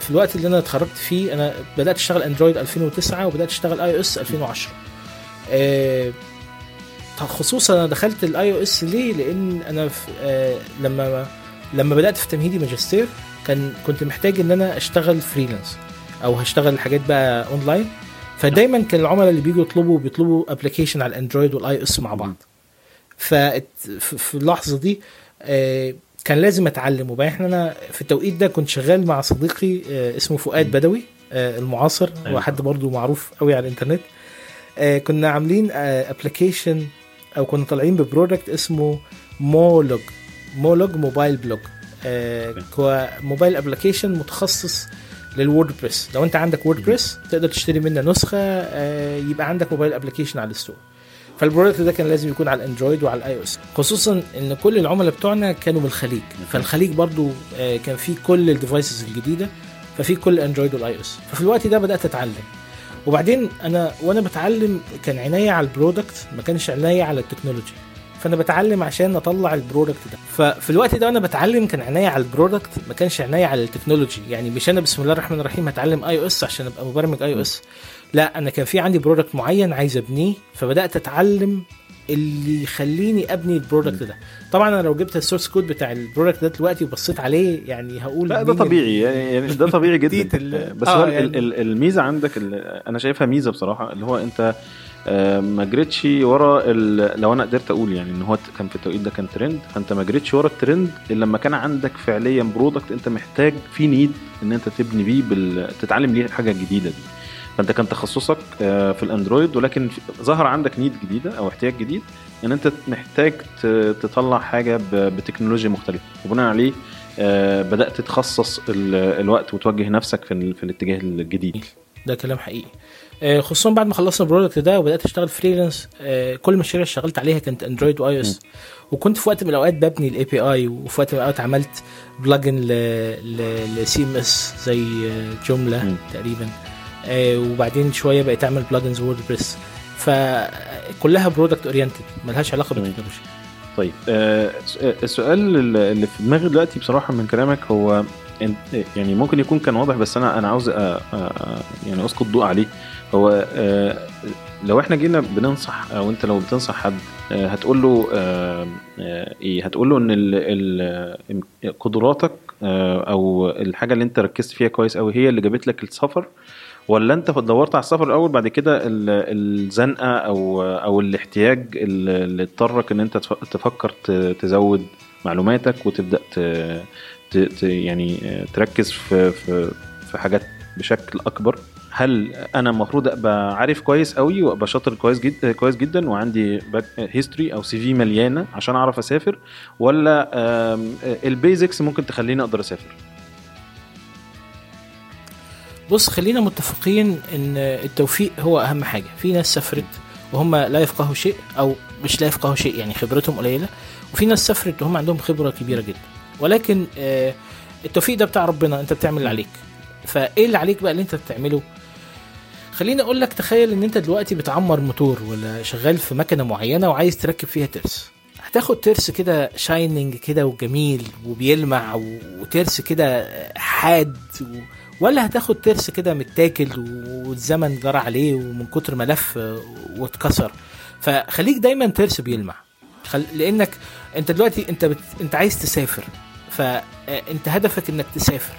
في الوقت اللي أنا اتخرجت فيه أنا بدأت أشتغل Android 2009 وبدأت أشتغل iOS 2010 آه، خصوصا أنا دخلت ال iOS ليه؟ لأن أنا آه، لما لما بدأت في تمهيدي ماجستير كان كنت محتاج إن أنا أشتغل freelance أو هشتغل حاجات بقى اونلاين فدايما كان العملاء اللي بيجوا يطلبوا بيطلبوا application على ال Android وال iOS مع بعض. ففي اللحظة دي آه، كان لازم أتعلم. وبعدين أنا في التوقيت ده كنت شغال مع صديقي آه، اسمه فؤاد بدوي آه، المعاصر. هو أيوة. حد برضو معروف قوي على الإنترنت. كنا عاملين application أو كنا طالعين ب product اسمه مولوج. مولوج mobile blog. هو mobile application متخصص لل WordPress لو أنت عندك WordPress تقدر تشتري منه نسخة يبقى عندك mobile application على ال store. فال product ده كان لازم يكون على ال Android وعلى ال iOS خصوصا إن كل العملاء بتوعنا كانوا من الخليج فالخليج برضو آه، كان فيه كل ال devices الجديدة ففي كل ال Android وال iOS. ففي الوقت ده بدأت أتعلم. وبعدين أنا وأنا بتعلم كان عينيا على ال product ما كانش عينيا على ال technology. فأنا بتعلم عشان أطلع ال product ده. ففي الوقت ده وأنا بتعلم كان عينيا على ال product ما كانش عينيا على ال technology. يعني مش أنا بسم الله الرحمن الرحيم هتعلم iOS عشان أبقى مبرمج iOS. لا أنا كان في عندي product معين عايز أبنيه فبدأت أتعلم اللي يخليني أبني ال product ده. طبعا أنا لو جبت ال source code بتاع ال product ده دلوقتي وبصيت عليه يعني هقول لا ده طبيعي يعني يعني ده طبيعي جدا. ال- بس آه، هو يعني- ال- ال- الميزة عندك أنا شايفها ميزة بصراحة اللي هو أنت آه، ما جريتش ورا لو أنا قدرت أقول يعني إن هو كان في التوقيت ده كان ترند فأنت ما جريتش ورا الترند إلا لما كان عندك فعليا product أنت محتاج في need إن أنت تبني بيه. تتعلم ليه الحاجة الجديدة دي. فانت كان تخصصك آه، في ال Android ولكن ظهر عندك need جديدة أو احتياج جديد إن أنت محتاج تطلع حاجة بتكنولوجيا مختلفة. وبناء عليه آه، بدأت تخصص ال- الوقت وتوجه نفسك في, ال- في الاتجاه الجديد. ده كلام حقيقي. آه، خصوصا بعد ما خلصنا ال product ده وبدأت أشتغل freelance كل المشاريع اللي اشتغلت عليها كانت Android و iOS وكنت في وقت من الأوقات ببني ال API وفي وقت من الأوقات عملت plugin ل CMS زي Joomla. تقريبا. وبعدين شوية بقيت اعمل plugins WordPress فكلها product oriented ملهاش علاقة. بالتكنولوجيا. طيب آه، آه، السؤال اللي في دماغي دلوقتي بصراحة من كلامك هو يعني ممكن يكون كان واضح بس أنا أنا عاوز أ- يعني أسقط ضوء عليه. هو آه، لو إحنا جينا بننصح أو أنت لو بتنصح حد آه، هتقول له آه، آه، إيه؟ هتقول له إن ال- ال- قدراتك آه، أو الحاجة اللي أنت ركزت فيها كويس قوي هي اللي جابت لك السفر ولا انت دورت على السفر الأول بعد كده ال- الزنقة أو أو الاحتياج اللي اضطرك إن أنت تف- تفكر تزود معلوماتك وتبدأ ت... يعني تركز في في في حاجات بشكل أكبر؟ هل أنا المفروض أبقى عارف كويس قوي وأبقى شاطر كويس جدا كويس جدا وعندي history أو CV مليانة عشان أعرف أسافر؟ ولا ال basics ممكن تخليني أقدر أسافر؟ بص خلينا متفقين إن التوفيق هو أهم حاجة. في ناس سافرت وهم لا يفقهوا شيء أو مش لا يفقهوا شيء يعني خبرتهم قليلة وفي ناس سافرت وهم عندهم خبرة كبيرة جدا. ولكن آه، التوفيق ده بتاع ربنا أنت بتعمل اللي عليك. فإيه اللي عليك بقى اللي أنت بتعمله؟ خليني أقول لك تخيل إن أنت دلوقتي بتعمر موتور ولا شغال في مكنة معينة وعايز تركب فيها ترس. هتاخد ترس كده شايننج كده وجميل وبيلمع وترس كده حاد و... ولا هتاخد ترس كده متاكل والزمن جرى عليه ومن كتر ما لف واتكسر؟ فخليك دايما ترس بيلمع. خل... لأنك أنت دلوقتي أنت بت... أنت عايز تسافر. فانت هدفك إنك تسافر.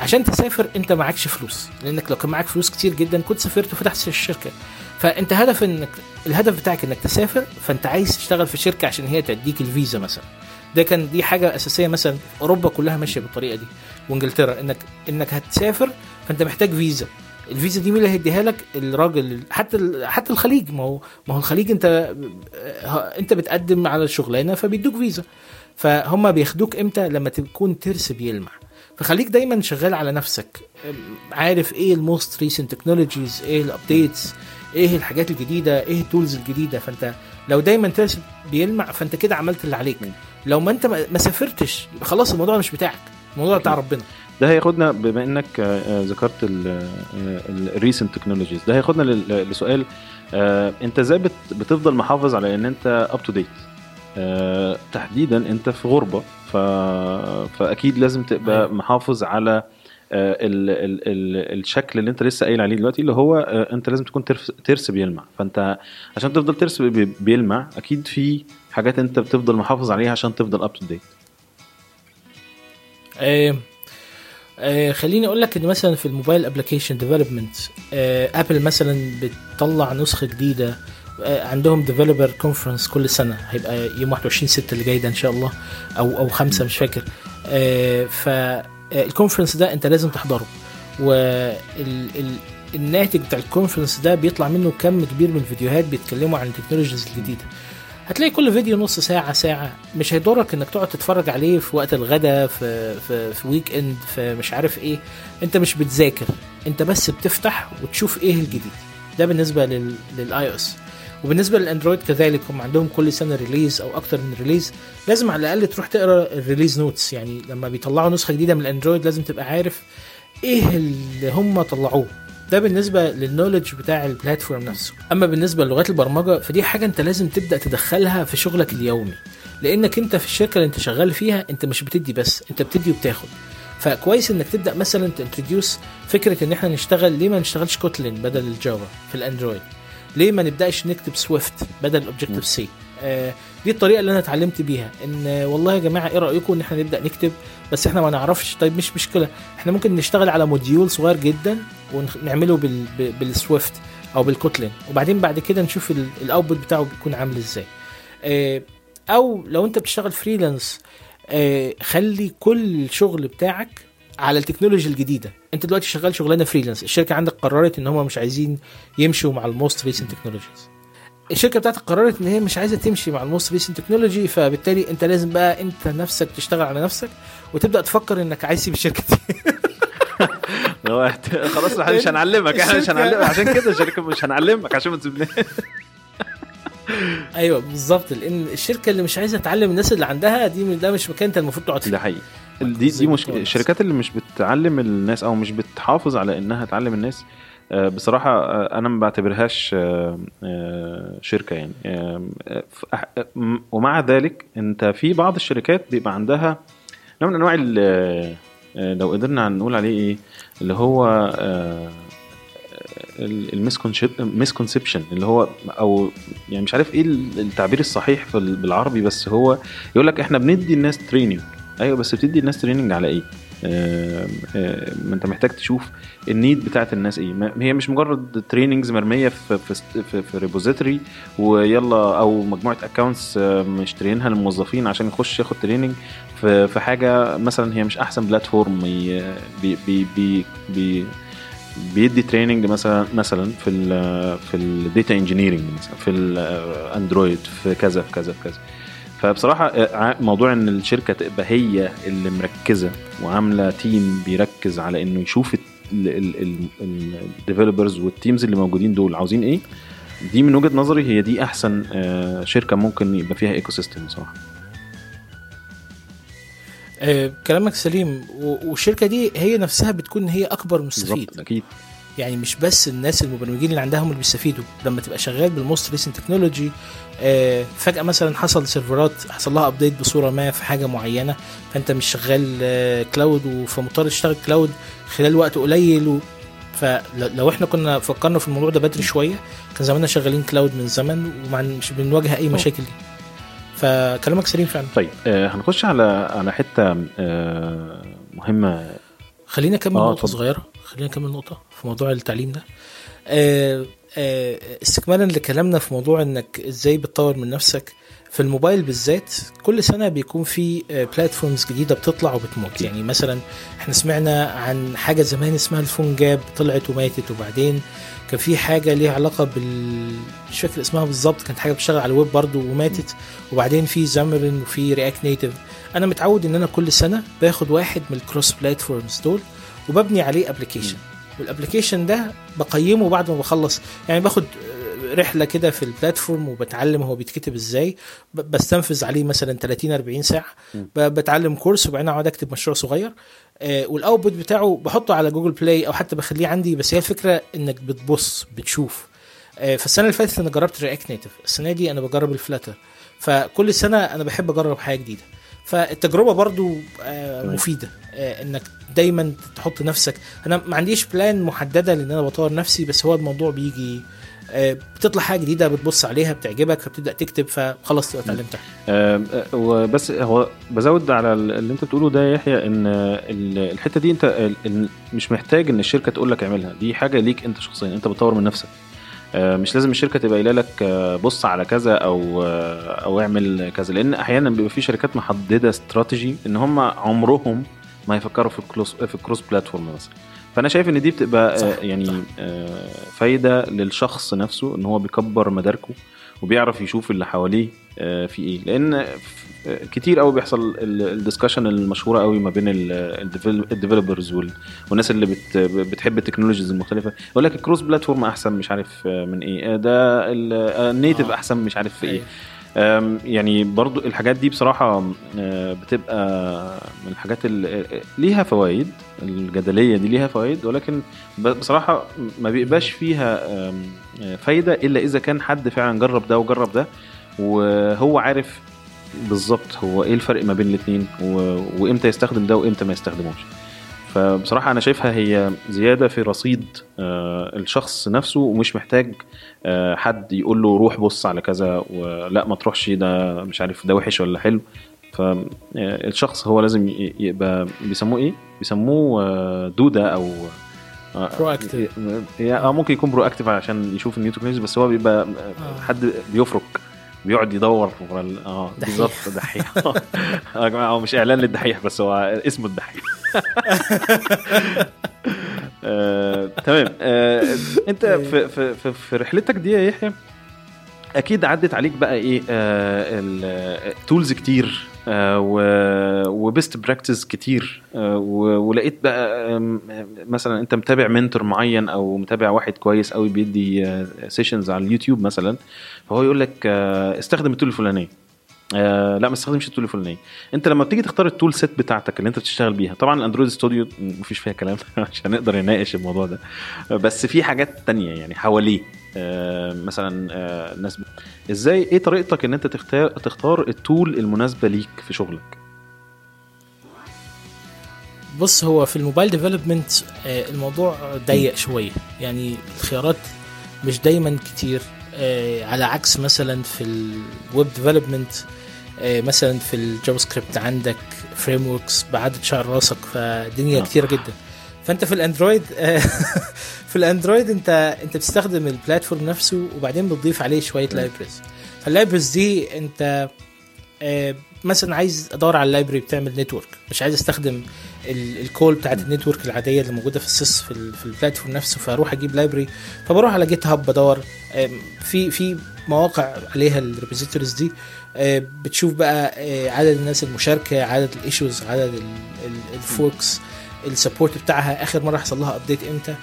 عشان تسافر أنت معكش فلوس. لأنك لو كان معاك فلوس كتير جدا كنت سافرت وفتحت الشركة. فانت هدف انك الهدف بتاعك إنك تسافر فأنت عايز تشتغل في شركة عشان هي تديك الفيزا مثلا. ده كان دي حاجة أساسية مثلا أوروبا كلها ماشية بالطريقة دي. وانجلترا انك إنك هتسافر فأنت محتاج فيزا. الفيزا دي مين اللي هيديها لك؟ الراجل حتى حتى الخليج. ما هو ما هو الخليج أنت ه- أنت بتقدم على الشغلانة فبيدوك فيزا. فهم بياخدوك إمتى؟ لما تكون ترس بيلمع. فخليك دايما شغال على نفسك. عارف إيه ال most recent technologies إيه ال updates إيه الحاجات الجديدة؟ إيه ال tools الجديدة؟ فأنت لو دايما ترس بيلمع فأنت كده عملت اللي عليك. لو ما أنت ما سافرتش خلاص الموضوع مش بتاعك. الموضوع بتاع ربنا. ده هياخدنا بما انك آه، آه، ذكرت ال recent technologies ده هياخدنا لسؤال آه، انت إزاي بت- بتفضل محافظ على ان انت up to date تحديدا انت في غربة ف... فأكيد لازم تبقى أيوة. محافظ على آه، ال... ال... ال... الشكل اللي انت لسه قايل عليه دلوقتي اللي هو آه، انت لازم تكون ترس, بيلمع. فانت عشان تفضل ترس بي- بيلمع أكيد في حاجات انت بتفضل محافظ عليها عشان تفضل up to date آه آه خليني أقول لك إن مثلا في ال mobile application development Apple مثلا بتطلع نسخة جديدة آه عندهم developer conference كل سنة هيبقى يوم 21 6 اللي جاي ده إن شاء الله أو أو خمسة مش فاكر. آه فال conference ده أنت لازم تحضره. والناتج بتاع ال conference ده بيطلع منه كم كبير من الفيديوهات بيتكلموا عن ال technologies الجديدة. هتلاقي كل فيديو نص ساعة ساعة. مش هيضرك إنك تقعد تتفرج عليه في وقت الغدا في في في weekend في مش عارف إيه. أنت مش بتذاكر. أنت بس بتفتح وتشوف إيه الجديد. ده بالنسبة لل لل iOS. وبالنسبة لل Android كذلك هم عندهم كل سنة release أو أكتر من release لازم على الأقل تروح تقرأ ال release notes يعني لما بيطلعوا نسخة جديدة من ال Android لازم تبقى عارف إيه اللي هم طلعوه. ده بالنسبة لل knowledge بتاع ال platform نفسه. أما بالنسبة للغات البرمجة فدي حاجة أنت لازم تبدأ تدخلها في شغلك اليومي. لأنك أنت في الشركة اللي أنت شغال فيها أنت مش بتدي بس أنت بتدي وبتاخد. فكويس إنك تبدأ مثلا ت introduce فكرة إن إحنا نشتغل ليه ما نشتغلش Kotlin بدل ال Java في ال Android؟ ليه ما نبدأش نكتب Swift بدل Objective-C آه دي الطريقة اللي أنا اتعلمت بيها إن والله يا جماعة إيه رأيكم إن إحنا نبدأ نكتب؟ بس إحنا ما نعرفش. طيب مش مشكلة إحنا ممكن نشتغل على module صغير جدا ونعمله بال بال- بال Swift أو بال Kotlin. وبعدين بعد كده نشوف ال- ال output بتاعه بيكون عامل إزاي. آه، أو لو أنت بتشتغل freelance آه، خلي كل الشغل بتاعك على التكنولوجيا الجديدة. أنت دلوقتي شغال شغلانة freelance الشركة عندك قررت إن هم مش عايزين يمشوا مع ال most recent technologies الشركة بتاعتك قررت إن هي مش عايزة تمشي مع ال most recent technology فبالتالي أنت لازم بقى أنت نفسك تشتغل على نفسك وتبدأ تفكر إنك عايز تسيب الشركة دي. خلاص إحنا مش هنعلمك. إحنا مش هنعلمك. عشان كده الشركة مش هنعلمك عشان ما تسيبناش. أيوه بالظبط. لأن الشركة اللي مش عايزة تعلم الناس اللي عندها دي ده مش مكان أنت المفروض تقعد ده فيه حقيقي. دي دي مشكله. الشركات اللي مش بتعلم الناس أو مش بتحافظ على إنها تعلم الناس بصراحة آه، أنا ما بعتبرهاش آه، آه، شركة يعني. آه، آه، ومع ذلك أنت في بعض الشركات بيبقى عندها نوع من أنواع آه، لو قدرنا نقول عليه إيه اللي هو ال misconception اللي هو أو يعني مش عارف إيه التعبير الصحيح بالعربي بس هو يقول لك إحنا بندي الناس training أيوه بس بتدي الناس training على إيه؟ آه، آه، ما انت محتاج تشوف ال need بتاعت الناس إيه. هي مش مجرد trainings مرمية في في في, في repository ويلا أو مجموعة accounts مشتريينها للموظفين عشان يخش ياخد training في في حاجة مثلا هي مش أحسن platform بي بي بي بي بيدي training مثلا مثلا في ال في ال data engineering مثلا في ال Android في كذا في كذا في كذا. فبصراحة آه، موضوع إن الشركة تبقى هي اللي مركزة وعاملة team بيركز على إنه يشوف ال developers وال teams اللي موجودين دول عاوزين إيه دي من وجهة نظري هي دي أحسن آه، شركة ممكن يبقى فيها ecosystem بصراحة. آه كلامك سليم والشركة دي هي نفسها بتكون هي أكبر مستفيد. أكيد. يعني مش بس الناس المبرمجين اللي عندها هم اللي بيستفيدوا. لما تبقى شغال بال most recent technology فجأة مثلا حصل سيرفرات حصل لها update بصورة ما في حاجة معينة فأنت مش شغال آه cloud فمضطر تشتغل cloud خلال وقت قليل و... فلو إحنا كنا فكرنا في الموضوع ده بدري شوية كان زماننا شغالين cloud من زمن ومش بنواجه أي مشاكل دي. فكلامك سليم فعلا. طيب آه هنخش على على حتة آه مهمة. خلينا نكمل آه، نقطة اتفضل. صغيرة. خلينا نكمل نقطة في موضوع التعليم ده. آه، آه، استكمالا لكلامنا في موضوع إنك إزاي بتطور من نفسك. في الموبايل بالذات كل سنة بيكون في بلاتفورمز جديدة بتطلع وبتموت. يعني مثلا إحنا سمعنا عن حاجة زمان اسمها الفون جاب طلعت وماتت. وبعدين كان في حاجة ليها علاقة بال مش فاكر اسمها بالظبط كانت حاجة بتشتغل على الويب برضو وماتت. وبعدين في Xamarin وفي React Native أنا متعود إن أنا كل سنة باخد واحد من ال cross platforms دول. وببني عليه application وال application ده بقيمه بعد ما بخلص يعني باخد آه، رحلة كده في ال platform وبتعلم هو بيتكتب إزاي. بستنفذ عليه مثلا 30 40 ساعة. بتعلم course وبعدين أقعد أكتب مشروع صغير. آه، وال output بتاعه بحطه على Google Play أو حتى بخليه عندي. بس هي الفكرة إنك بتبص بتشوف. آه، فالسنة اللي فاتت أنا جربت React Native السنة دي أنا بجرب ال Flutter فكل سنة أنا بحب أجرب حاجة جديدة. فالتجربة برضو آه،. مفيدة آه، إنك دايما تحط نفسك. أنا ما عنديش plan محددة لإن أنا بطور نفسي بس هو الموضوع بيجي آه، بتطلع حاجة جديدة بتبص عليها بتعجبك فبتبدأ تكتب فخلاص تبقى اتعلمتها. وبس هو بزود على اللي أنت بتقوله ده يا يحيى إن ال- الحتة دي أنت مش محتاج إن الشركة تقول لك اعملها. دي حاجة ليك أنت شخصيا أنت بتطور من نفسك. مش لازم الشركة تبقى قايلة لك آه، بص على كذا أو آه، أو اعمل كذا لأن أحيانا بيبقى في شركات محددة استراتيجي إن هم عمرهم ما يفكروا في ال cross في ال cross platform مثلا فأنا شايف إن دي بتبقى صح. آه، يعني آه، فايدة للشخص نفسه إن هو بيكبر مداركه وبيعرف يشوف اللي حواليه آه، في إيه. لأن آه، كتير قوي بيحصل ال discussion المشهورة قوي ما بين ال developers والناس اللي بت بتحب التكنولوجيز المختلفة. يقول لك الكروس بلاتفورم أحسن مش عارف آه، من إيه. آه، ده النيتف آه. أحسن مش عارف في إيه. أيوة. يعني برضو الحاجات دي بصراحة آه، بتبقى من الحاجات اللي ليها فوائد الجدلية دي ليها فوائد ولكن بصراحة ما بيبقاش فيها آه، فايدة إلا إذا كان حد فعلا جرب ده وجرب ده. وهو عارف بالظبط هو إيه الفرق ما بين الاتنين و- وإمتى يستخدم ده وإمتى ما يستخدموش فبصراحة أنا شايفها هي زيادة في رصيد آه، الشخص نفسه ومش محتاج آه، حد يقول له روح بص على كذا ولا ما تروحش ده مش عارف ده وحش ولا حلو فالشخص هو لازم يبقى بيسموه إيه؟ بيسموه آه، دودة أو آه،. هي آه ممكن يكون proactive عشان يشوف ال new technologies بس هو بيبقى آه. حد بيفرك بيقعد يدور ورا آه. بالظبط دحيح. يا جماعة هو مش إعلان للدحيح بس هو اسمه الدحيح. آه، تمام. آه، أنت في في في, في رحلتك دي يا يحيى أكيد عدت عليك بقى إيه ال tools كتير. و best practice كتير. آه، ولقيت بقى مثلا أنت متابع mentor معين أو متابع واحد كويس قوي بيدي sessions على اليوتيوب مثلا فهو يقول لك آه، استخدم ال tool الفلانية. آه لا ما تستخدمش ال tool الفلانية. أنت لما بتيجي تختار ال tool set بتاعتك اللي أنت بتشتغل بيها طبعا ال Android Studio مفيش فيها كلام عشان نقدر نناقش الموضوع ده. بس في حاجات تانية يعني حواليه. آه مثلا آه الناس. إزاي إيه طريقتك إن أنت تختار تختار ال tool المناسبة ليك في شغلك بص هو في ال mobile development الموضوع ضيق شوية يعني الخيارات مش دايما كتير آه، على عكس مثلا في ال web development آه، مثلا في ال JavaScript عندك frameworks بعدد شعر راسك فدنيا آه. كتيرة جدا فانت في ال Android آه، في ال Android انت انت بتستخدم ال platform نفسه وبعدين بتضيف عليه شوية libraries فال libraries دي انت آه، مثلا عايز أدور على ال library بتعمل network مش عايز أستخدم ال- ال call بتاعت ال network العادية اللي موجودة في ال sys في, في ال platform نفسه فأروح أجيب library فبروح على GitHub بدور آم، في في مواقع عليها ال repositories دي آه، بتشوف بقى آه، عدد الناس المشاركة عدد ال issues عدد ال forks ال support بتاعها آخر مرة حصل لها update إمتى؟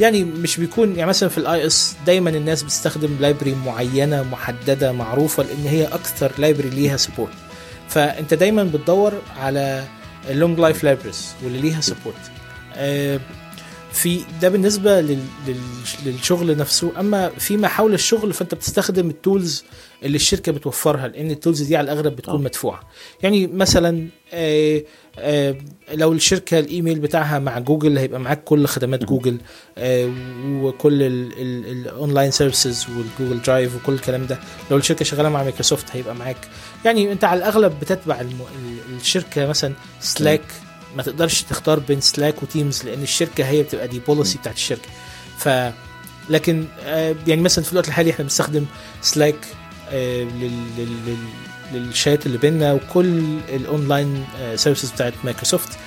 يعني مش بيكون يعني مثلا في ال iOS دايما الناس بتستخدم library معينة محددة معروفة لأن هي أكثر library ليها support فأنت دايما بتدور على ال long life libraries واللي ليها support في ده بالنسبة لل... لل... للشغل نفسه. أما فيما حول الشغل فأنت بتستخدم ال tools اللي الشركة بتوفرها لأن ال tools دي على الأغلب بتكون آه. مدفوعة. يعني مثلا آه آه لو الشركة الإيميل بتاعها مع جوجل هيبقى معاك كل خدمات جوجل آه وكل ال online services وال Google Drive وكل الكلام ده. لو الشركة شغالة مع مايكروسوفت هيبقى معاك. يعني أنت على الأغلب بتتبع الشركة مثلا Slack ما تقدرش تختار بين Slack و Teams لأن الشركة هي بتبقى دي policy بتاعت الشركة. ف لكن آه، يعني مثلا في الوقت الحالي إحنا بنستخدم Slack لل... لل... لل... للشات اللي بيننا وكل ال online services بتاعت مايكروسوفت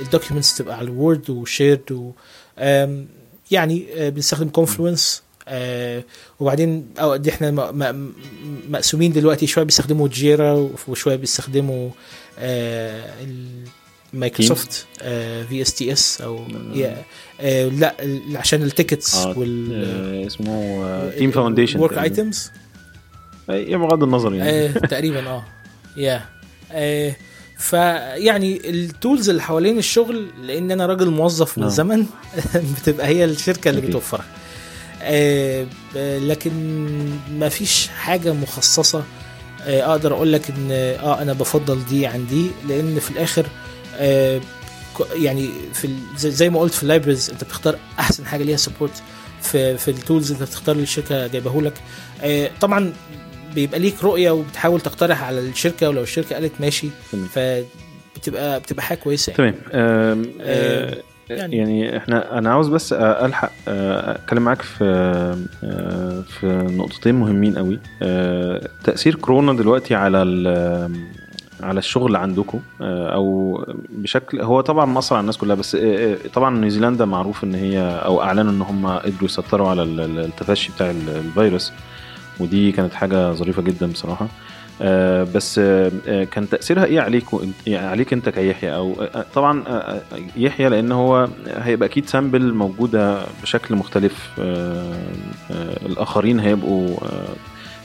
ال documents تبقى على ال Word و shared و يعني آه، بنستخدم Confluence وبعدين أو دي إحنا مقسومين دلوقتي شوية بيستخدموا Jira وشويه بيستخدموا آه، مايكروسوفت VSTS أو آه، لا عشان ال tickets آه، وال آه، اسمه Team Foundation work items بغض النظر يعني. آه تقريبا آه. يا آه فيعني ال tools اللي حوالين الشغل لأن أنا راجل موظف من آه. زمن بتبقى هي الشركة اللي. بتوفرها. آه لكن ما فيش حاجة مخصصة آه أقدر أقول لك إن آه أنا بفضل دي عن دي لأن في الآخر آه يعني في زي- ما قلت في ال libraries أنت بتختار أحسن حاجة ليها support في في ال tools أنت بتختار الشركة جايبه لك آه طبعا بيبقى ليك رؤية وبتحاول تقترح على الشركة ولو الشركة قالت ماشي تمام. فبتبقى بتبقى حاجة كويسة يعني. تمام آم، آه، يعني- يعني إحنا أنا عاوز بس آه، ألحق آه، أتكلم معاك في آه، في نقطتين مهمين قوي آه، تأثير كورونا دلوقتي على ال- على الشغل عندكم آه، أو بشكل هو طبعا مأثر على الناس كلها بس آه، آه، طبعا نيوزيلندا معروف إن هي أو أعلنوا إن هم قدروا يسيطروا على ال- ال- التفشي بتاع ال- الفيروس ودي كانت حاجة ظريفة جدا بصراحة. آه، بس آه، آه، كان تأثيرها إيه عليك يعني عليك أنت كيحيى؟ أو طبعا يحيى لأن هو هيبقى أكيد سامبل موجودة بشكل مختلف. الآخرين هيبقوا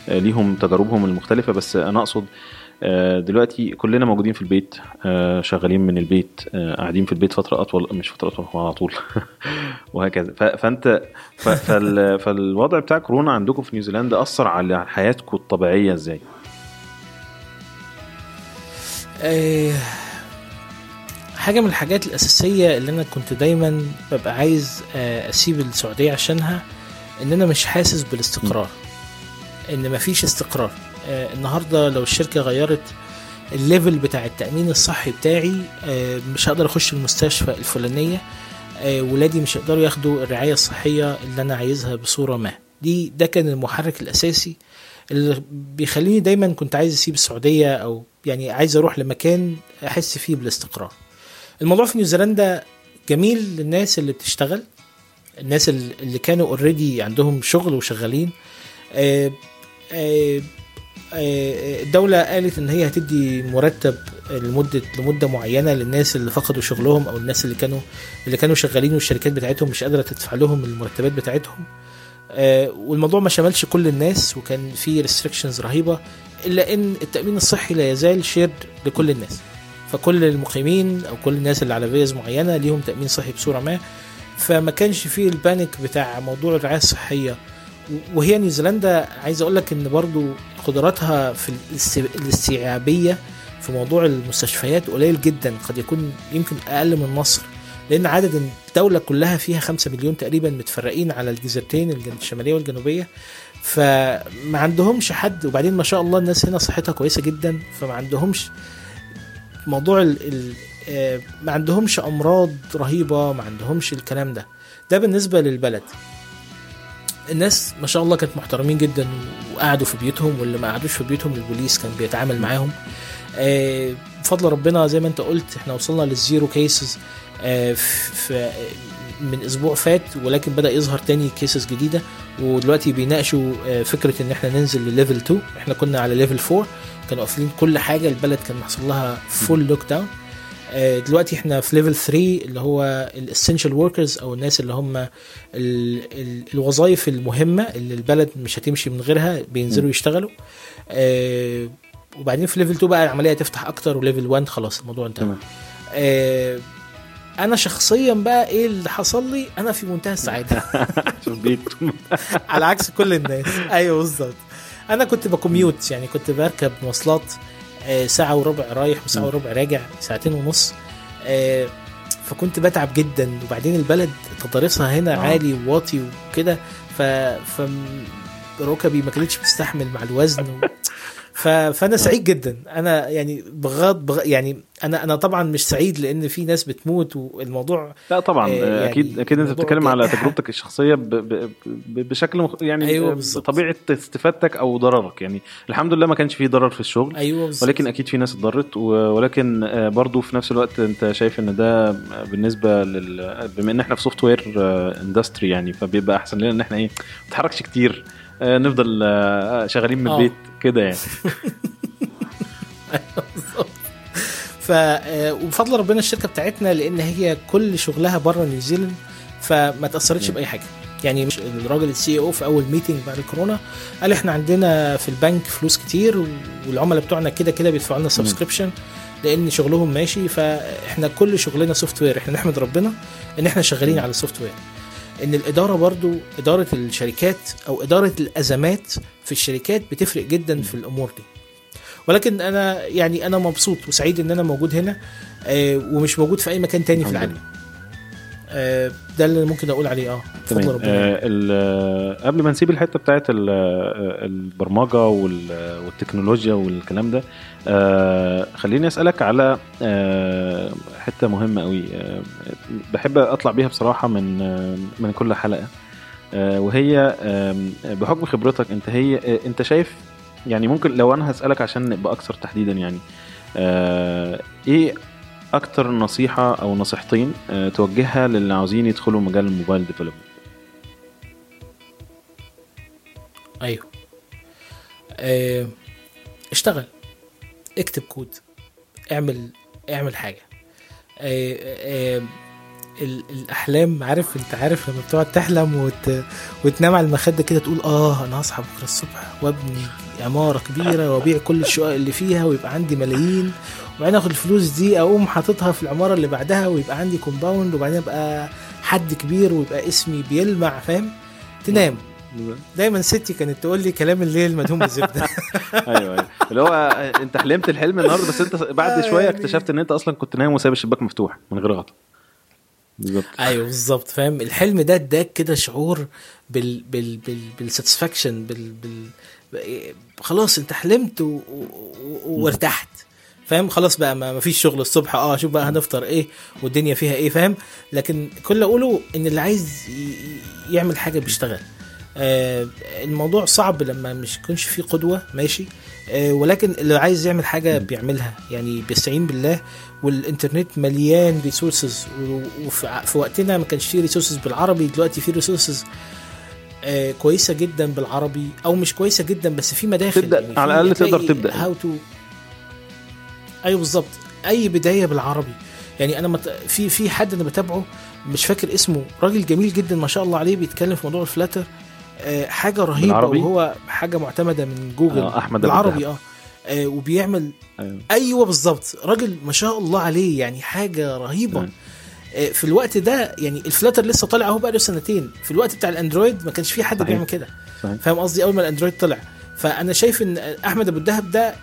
ليهم تجاربهم المختلفة. بس أنا أقصد دلوقتي كلنا موجودين في البيت آه، شغالين من البيت آه، قاعدين في البيت فترة أطول مش فترة أطول على طول. وهكذا. فأنت فالوضع بتاع كورونا عندكم في نيوزيلندا أثر على حياتكم الطبيعية إزاي؟ آه، حاجة من الحاجات الأساسية اللي أنا كنت دايما ببقى عايز آه، أسيب السعودية عشانها إن أنا مش حاسس بالاستقرار. إن مفيش استقرار. آه، النهاردة لو الشركة غيرت الليفل بتاع التأمين الصحي بتاعي آه، مش هقدر أخش المستشفى الفلانية آه، ولادي مش هيقدروا ياخدوا الرعاية الصحية اللي أنا عايزها بصورة ما. دي ده كان المحرك الأساسي اللي بيخليني دايما كنت عايز أسيب السعودية أو يعني عايز أروح لمكان أحس فيه بالاستقرار. الموضوع في نيوزيلندا جميل للناس اللي بتشتغل الناس ال- اللي كانوا اوريدي عندهم شغل وشغالين آه، آه، الدولة قالت إن هي هتدي مرتب لمدة لمدة معينة للناس اللي فقدوا شغلهم أو الناس اللي كانوا اللي كانوا شغالين والشركات بتاعتهم مش قادرة تدفع لهم المرتبات بتاعتهم. آه، والموضوع ما شملش كل الناس وكان في restrictions رهيبة إلا إن التأمين الصحي لا يزال shared لكل الناس. فكل المقيمين أو كل الناس اللي على فيز معينة ليهم تأمين صحي بصورة ما. فما كانش فيه ال panic بتاع موضوع الرعاية الصحية وهي نيوزيلندا عايز أقول لك إن برضو قدراتها في الاست- الاستيعابية في موضوع المستشفيات قليل جدا قد يكون يمكن أقل من مصر. لأن عدد الدولة كلها فيها 5 مليون تقريبا متفرقين على الجزيرتين الشمالية والجنوبية. فما عندهمش حد وبعدين ما شاء الله الناس هنا صحتها كويسة جدا فما عندهمش موضوع ال آه، ما عندهمش أمراض رهيبة ما عندهمش الكلام ده. ده بالنسبة للبلد. الناس ما شاء الله كانت محترمين جدا وقعدوا في بيوتهم واللي ما قعدوش في بيوتهم البوليس كان بيتعامل معاهم. آه، بفضل ربنا زي ما انت قلت إحنا وصلنا لل zero cases في من أسبوع فات ولكن بدأ يظهر تاني cases جديدة ودلوقتي بيناقشوا آه، فكرة إن إحنا ننزل ل level 2 إحنا كنا على level 4 كانوا قافلين كل حاجة البلد كان محصل لها full lockdown دلوقتي إحنا في level 3 اللي هو ال essential workers أو الناس اللي هم ال- ال- الوظائف المهمة اللي البلد مش هتمشي من غيرها بينزلوا يشتغلوا. آه، وبعدين في level 2 بقى العملية تفتح أكتر و level 1 خلاص الموضوع انتهى. آه، أنا شخصيا بقى إيه اللي حصل لي؟ أنا في منتهى السعادة. على عكس كل الناس. أيوه بالظبط. أنا كنت ب commute يعني كنت بركب مواصلات. آه، ساعة وربع رايح وساعة. وربع راجع ساعتين ونص آه، فكنت بتعب جدا وبعدين البلد تضاريسها هنا آه. عالي وواطي وكده ف ف ركبي ما كانتش بتستحمل مع الوزن و... ف... فأنا سعيد جدا أنا يعني بغض بغ... يعني أنا أنا طبعا مش سعيد لأن في ناس بتموت والموضوع لا طبعا آه، يعني أكيد أكيد انت بتتكلم على. تجربتك الشخصية ب ب ب بشكل مخ... يعني أيوة آه،. طبيعة استفادتك أو ضررك يعني الحمد لله ما كانش فيه ضرر في الشغل بالظبط. ولكن أكيد في ناس اتضرت و- ولكن آه، برضو في نفس الوقت أنت شايف إن ده بالنسبة لل بما إن إحنا في software industry يعني فبيبقى أحسن لنا إن إحنا إيه ما نتحركش كتير نفضل شغالين من. البيت كده يعني. ف آه، وبفضل ربنا الشركة بتاعتنا لأن هي كل شغلها بره نيوزيلاند فما تأثرتش. بأي حاجة. يعني مش الراجل ال CEO في أول meeting بعد الكورونا قال إحنا عندنا في البنك فلوس كتير والعملاء بتوعنا كده كده بيدفعوا لنا subscription لأن شغلهم ماشي فإحنا كل شغلنا software إحنا نحمد ربنا إن إحنا شغالين على ال software إن الإدارة برضو إدارة الشركات أو إدارة الأزمات في الشركات بتفرق جدا في الأمور دي. ولكن أنا يعني أنا مبسوط وسعيد إن أنا موجود هنا آه، ومش موجود في أي مكان تاني في العالم. ده اللي ممكن أقول عليه آه. تمام. آه ال- قبل ما نسيب الحتة بتاعت آه، البرمجة وال- والتكنولوجيا والكلام ده آه خليني أسألك على آه حتة مهمة قوي آه بحب أطلع بيها بصراحة من آه من كل حلقة. آه وهي آه بحكم خبرتك أنت هي آه أنت شايف يعني ممكن لو أنا هسألك عشان نبقى أكثر تحديدا يعني آه إيه أكتر نصيحة أو نصيحتين آه توجهها للي عاوزين يدخلوا مجال الموبايل ديفلوبمنت. أيوه. آه، اشتغل. اكتب كود. اعمل اعمل حاجة. آه، آه، ال- الأحلام عارف أنت عارف لما بتقعد تحلم وت... وتنام على المخدة كده تقول آه أنا هصحى بكرة الصبح وأبني عمارة كبيرة وأبيع كل الشقق اللي فيها ويبقى عندي ملايين وبعدين آخد الفلوس دي أقوم حاططها في العمارة اللي بعدها ويبقى عندي compound وبعدين أبقى حد كبير ويبقى اسمي بيلمع فاهم؟ تنام. دايما ستي كانت تقول لي كلام الليل مدهون بالزبده أيوه أيوه. اللي هو آه، أنت حلمت الحلم النهارده بس أنت بعد آه، شوية اكتشفت إن أنت أصلا كنت نايم وسايب الشباك مفتوح من غير غطا. بالظبط. أيوه بالظبط فاهم؟ الحلم ده اداك كده شعور بال بال بال بالساتسفاكشن بال بال خلاص أنت حلمت. و... و... وارتحت. فاهم؟ خلاص بقى ما فيش شغل الصبح. آه شوف بقى هنفطر إيه والدنيا فيها إيه فاهم؟ لكن كل أقوله إن اللي عايز. يعمل حاجة بيشتغل. آه الموضوع صعب لما مش يكونش فيه قدوة ماشي؟ آه ولكن اللي عايز يعمل حاجة بيعملها. يعني بيستعين بالله والإنترنت مليان resources وفي وقتنا ما كانش فيه resources بالعربي دلوقتي في resources آه كويسة جدا بالعربي أو مش كويسة جدا بس في مداخل. تبدأ، على الأقل تقدر تبدأ. how to أيوه بالظبط. أي بداية بالعربي. يعني أنا مت... في في حد أنا بتابعه مش فاكر اسمه راجل جميل جدا ما شاء الله عليه بيتكلم في موضوع الفلاتر آه حاجة رهيبة بالعربي؟ وهو حاجة معتمدة من جوجل. آه، أبو بالعربي الدهب. آه. آه، وبيعمل أيوه. أيوه بالظبط. راجل ما شاء الله عليه يعني حاجة رهيبة. تمام. آه، في الوقت ده يعني الفلاتر لسه طالع أهو بقى له سنتين. في الوقت بتاع الأندرويد ما كانش في حد. بيعمل كده. فاهم قصدي؟ أول ما الأندرويد طلع. فأنا شايف إن أحمد أبو الدهب ده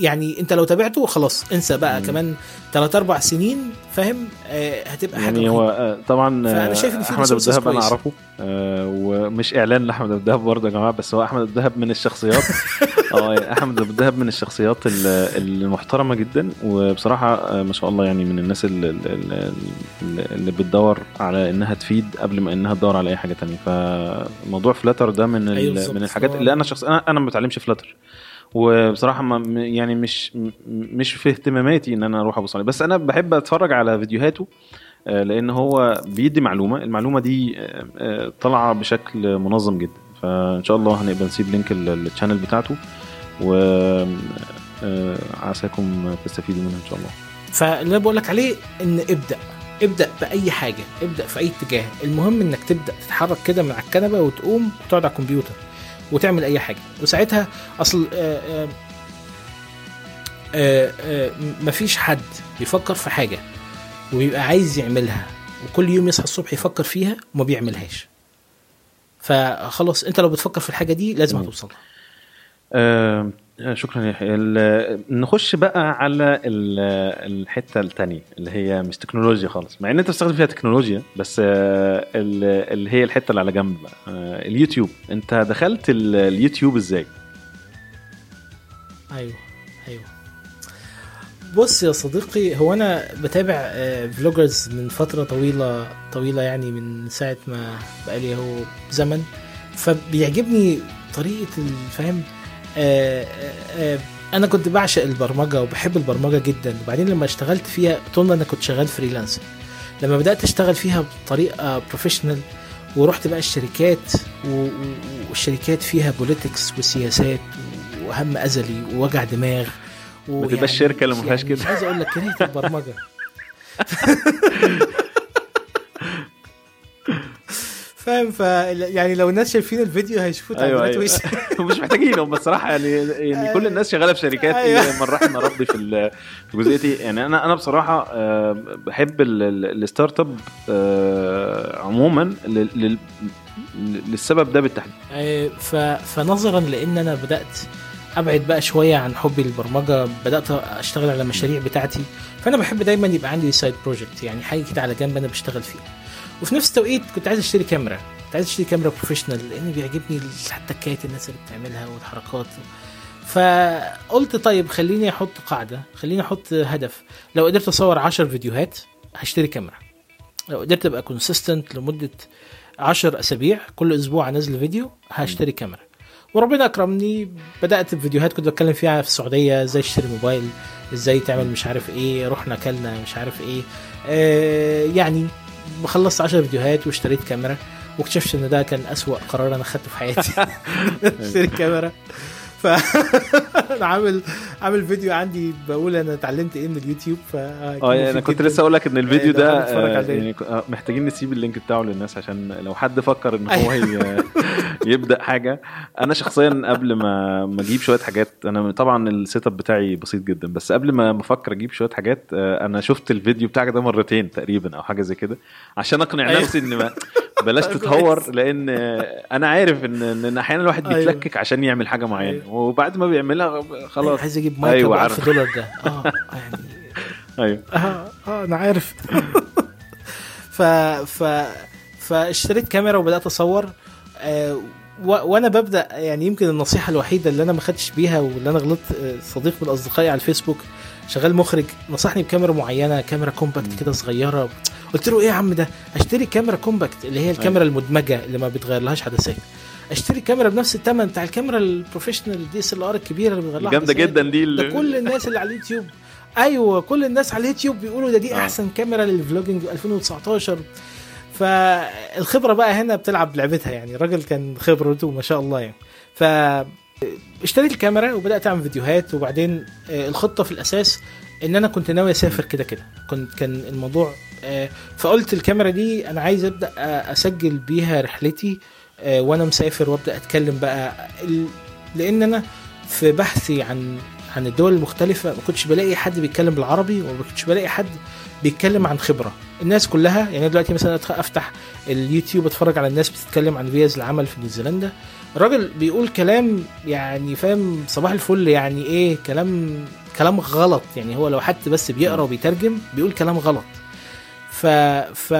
يعني انت لو تابعته خلاص انسى بقى كمان 3 4 سنين فاهم آه، هتبقى حاجة يعني هو. آه، طبعا فأنا آه، شايف إن في أحمد ابو الدهب أنا. أعرفه آه، ومش إعلان لأحمد ابو الدهب برضه يا جماعة بس هو أحمد ابو الدهب من الشخصيات آه أحمد ابو الدهب من الشخصيات ال- المحترمة جدا وبصراحة آه، ما شاء الله يعني من الناس اللي, اللي, بتدور على إنها تفيد قبل ما إنها تدور على أي حاجة تانية فموضوع فلاتر ده من أيوة. من الحاجات اللي أنا شخص أنا أنا ما بتعلمش فلاتر وبصراحة ما يعني مش مش في اهتماماتي إن أنا أروح ابص عليه بس أنا بحب أتفرج على فيديوهاته آه، لأن هو بيدي معلومة. المعلومة دي آه، آه، طالعة بشكل منظم جدا. فإن شاء الله هنبقى نسيب link ال channel بتاعته و عساكم تستفيدوا منها إن شاء الله. فاللي أنا بقول لك عليه إن ابدأ ابدأ بأي حاجة ابدأ في أي اتجاه. المهم إنك تبدأ تتحرك كده من على الكنبة وتقوم وتقعد على الكمبيوتر. وتعمل أي حاجة. وساعتها أصل آه، آه، آه، مفيش حد بيفكر في حاجة وبيبقى عايز يعملها وكل يوم يصحى الصبح يفكر فيها وما بيعملهاش. فخلاص أنت لو بتفكر في الحاجة دي لازم مم. هتوصل لها آه، شكرا يا يحيى نخش بقى على ال- الحتة الثانية اللي هي مش تكنولوجيا خالص. مع إن أنت بتستخدم فيها تكنولوجيا بس آه، ال- اللي هي الحتة اللي على جنب بقى آه، اليوتيوب. أنت دخلت ال- اليوتيوب إزاي؟ أيوه أيوه. بص يا صديقي هو أنا بتابع vloggers من فترة طويلة طويلة يعني من ساعة ما بقالي هو زمن. فبيعجبني طريقة الفهم آه، آه، آه، أنا كنت بعشق البرمجة وبحب البرمجة جدا وبعدين لما اشتغلت فيها طول أنا كنت شغال freelancer لما بدأت أشتغل فيها بطريقة professional ورحت بقى الشركات والشركات فيها politics وسياسات وهم أزلي ووجع دماغ ما تبقاش شركة اللي ما فيهاش يعني كده. مش عايز أقول لك كرهت البرمجة فاهم؟ ف يعني لو الناس شايفين الفيديو هيشوفوا تعبيرات أيوه وش مش محتاجينهم بس صراحة يعني يعني كل الناس شغالة في شركات أيوة. من رحم ربي في ال- في الجزئيه دي يعني أنا أنا بصراحة آه، بحب ال- ال- ال startup آه، عموما لل- لل- للسبب ده بالتحديد. ف... فنظرا لأن أنا بدأت أبعد بقى شوية عن حبي للبرمجه بدأت أشتغل على المشاريع بتاعتي فأنا بحب دايما يبقى عندي side project يعني حاجة كده على جنب أنا بشتغل فيها. وفي نفس التوقيت كنت عايز أشتري كاميرا. كنت عايز أشتري كاميرا professional لأن بيعجبني التكات الناس اللي بتعملها والحركات. فقلت طيب خليني أحط قاعدة خليني أحط هدف. لو قدرت أصور 10 فيديوهات هشتري كاميرا. لو قدرت أبقى consistent لمدة 10 أسابيع كل أسبوع أنزل فيديو هشتري كاميرا. وربنا أكرمني بدأت بفيديوهات كنت بتكلم فيها في السعودية إزاي تشتري موبايل إزاي تعمل مش عارف إيه رحنا كلنا مش عارف إيه. آه يعني خلصت 10 فيديوهات واشتريت كاميرا واكتشفت إن ده كان أسوأ قرار أنا خدته في حياتي. اشتري كاميرا. ف أنا عامل عامل فيديو عندي بقول أنا اتعلمت إيه من اليوتيوب ف آه يعني أنا كنت لسه أقول لك إن الفيديو لو ده آه،. يعني آه، محتاجين نسيب ال link بتاعه للناس عشان لو حد فكر إن هو يبدأ حاجة أنا شخصيا قبل ما ما أجيب شوية حاجات أنا طبعا ال setup بتاعي بسيط جدا بس قبل ما أفكر أجيب شوية حاجات آه، أنا شفت الفيديو بتاعك ده مرتين تقريبا أو حاجة زي كده عشان أقنع أيوة. نفسي إن ما بلاش كويس. تتهور لأن آه، أنا عارف إن إن أحيانا الواحد أيوة. بيتلكك عشان يعمل حاجة معينة أيوة. وبعد ما بيعملها خلاص عايز أجيب مايك أيوة، ب 1000 عارف. دولار ده آه يعني أيوه آه آه أنا عارف ف ف فاشتريت كاميرا وبدأت أصور آه و... وأنا ببدأ يعني يمكن النصيحة الوحيدة اللي أنا ما خدتش بيها واللي أنا غلطت آه، صديق من أصدقائي على الفيسبوك شغال مخرج نصحني بكاميرا معينة كاميرا compact كده صغيرة. قلت له إيه يا عم ده؟ أشتري كاميرا compact اللي هي الكاميرا المدمجة اللي ما بتغير لهاش عدسات أشتري كاميرا بنفس الثمن بتاع الكاميرا ال professional DSLR الكبيرة اللي بيغير لها جامده. جدا دي ده اللي- كل الناس اللي على اليوتيوب. أيوه كل الناس على اليوتيوب بيقولوا ده دي آه. أحسن كاميرا لل vlogging 2019 فالخبرة بقى هنا بتلعب لعبتها يعني. الراجل كان خبرته ما شاء الله يعني. ف اشتريت الكاميرا وبدأت أعمل فيديوهات وبعدين آه، الخطة في الأساس إن أنا كنت ناوي أسافر كده كده. كنت كان الموضوع آه، فقلت الكاميرا دي أنا عايز أبدأ آه، أسجل بيها رحلتي وأنا مسافر وأبدأ أتكلم بقى. لأن أنا في بحثي عن عن الدول المختلفة ما كنتش بلاقي حد بيتكلم بالعربي وما كنتش بلاقي حد بيتكلم عن خبرة. الناس كلها يعني دلوقتي مثلا أفتح اليوتيوب أتفرج على الناس بتتكلم عن فيز العمل في نيوزيلندا. الراجل بيقول كلام يعني فاهم صباح الفل يعني إيه كلام كلام غلط. يعني هو لو حد بس بيقرأ وبيترجم بيقول كلام غلط. ف ف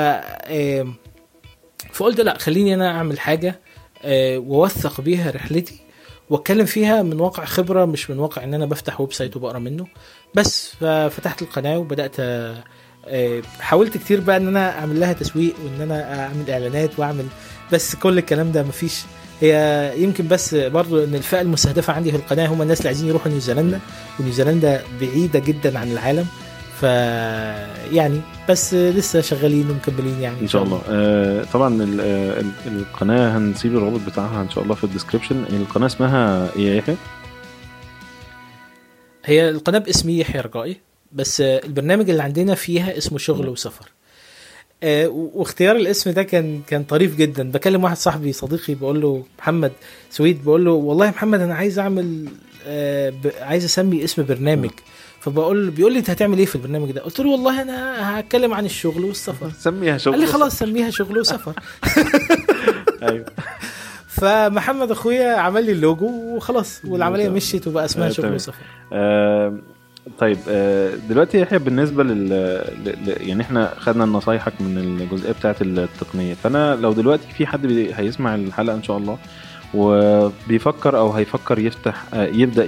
فقلت لا خليني أنا أعمل حاجة آه، وأوثق بيها رحلتي وأتكلم فيها من واقع خبرة مش من واقع إن أنا بفتح website وبقرأ منه. بس ففتحت القناة وبدأت آه، حاولت كتير بقى إن أنا أعمل لها تسويق وإن أنا أعمل إعلانات وأعمل بس كل الكلام ده مفيش. هي يمكن بس برضو إن الفئة المستهدفة عندي في القناة هم الناس اللي عايزين يروحوا نيوزيلندا ونيوزيلندا بعيدة جدا عن العالم. ف يعني بس لسه شغالين ومكملين يعني. إن شاء الله. آه طبعا ال- آه، ال- القناة هنسيب الرابط بتاعها إن شاء الله في الديسكربشن القناة اسمها إيه يا يحيى؟ هي القناة باسمي يحيى رجائي بس البرنامج اللي عندنا فيها اسمه شغل وسفر. واختيار الاسم ده كان كان طريف جدا. بكلم واحد صاحبي صديقي بقول له محمد سويد بقول له والله محمد أنا عايز أعمل آه، عايز أسمي اسم برنامج. فبقول بيقول لي أنت هتعمل إيه في البرنامج ده؟ قلت له والله أنا هتكلم عن الشغل والسفر. سميها شغل قال لي خلاص سميها شغل وسفر. أيوه. فمحمد أخويا عمل لي اللوجو وخلاص والعملية. مشيت وبقى اسمها آه، شغل. وسفر. آه طيب آه دلوقتي يحيى بالنسبة لل يعني إحنا خدنا نصايحك من الجزئية بتاعه التقنية. فأنا لو دلوقتي في حد هيسمع الحلقة إن شاء الله وبيفكر أو هيفكر يفتح آه، يبدأ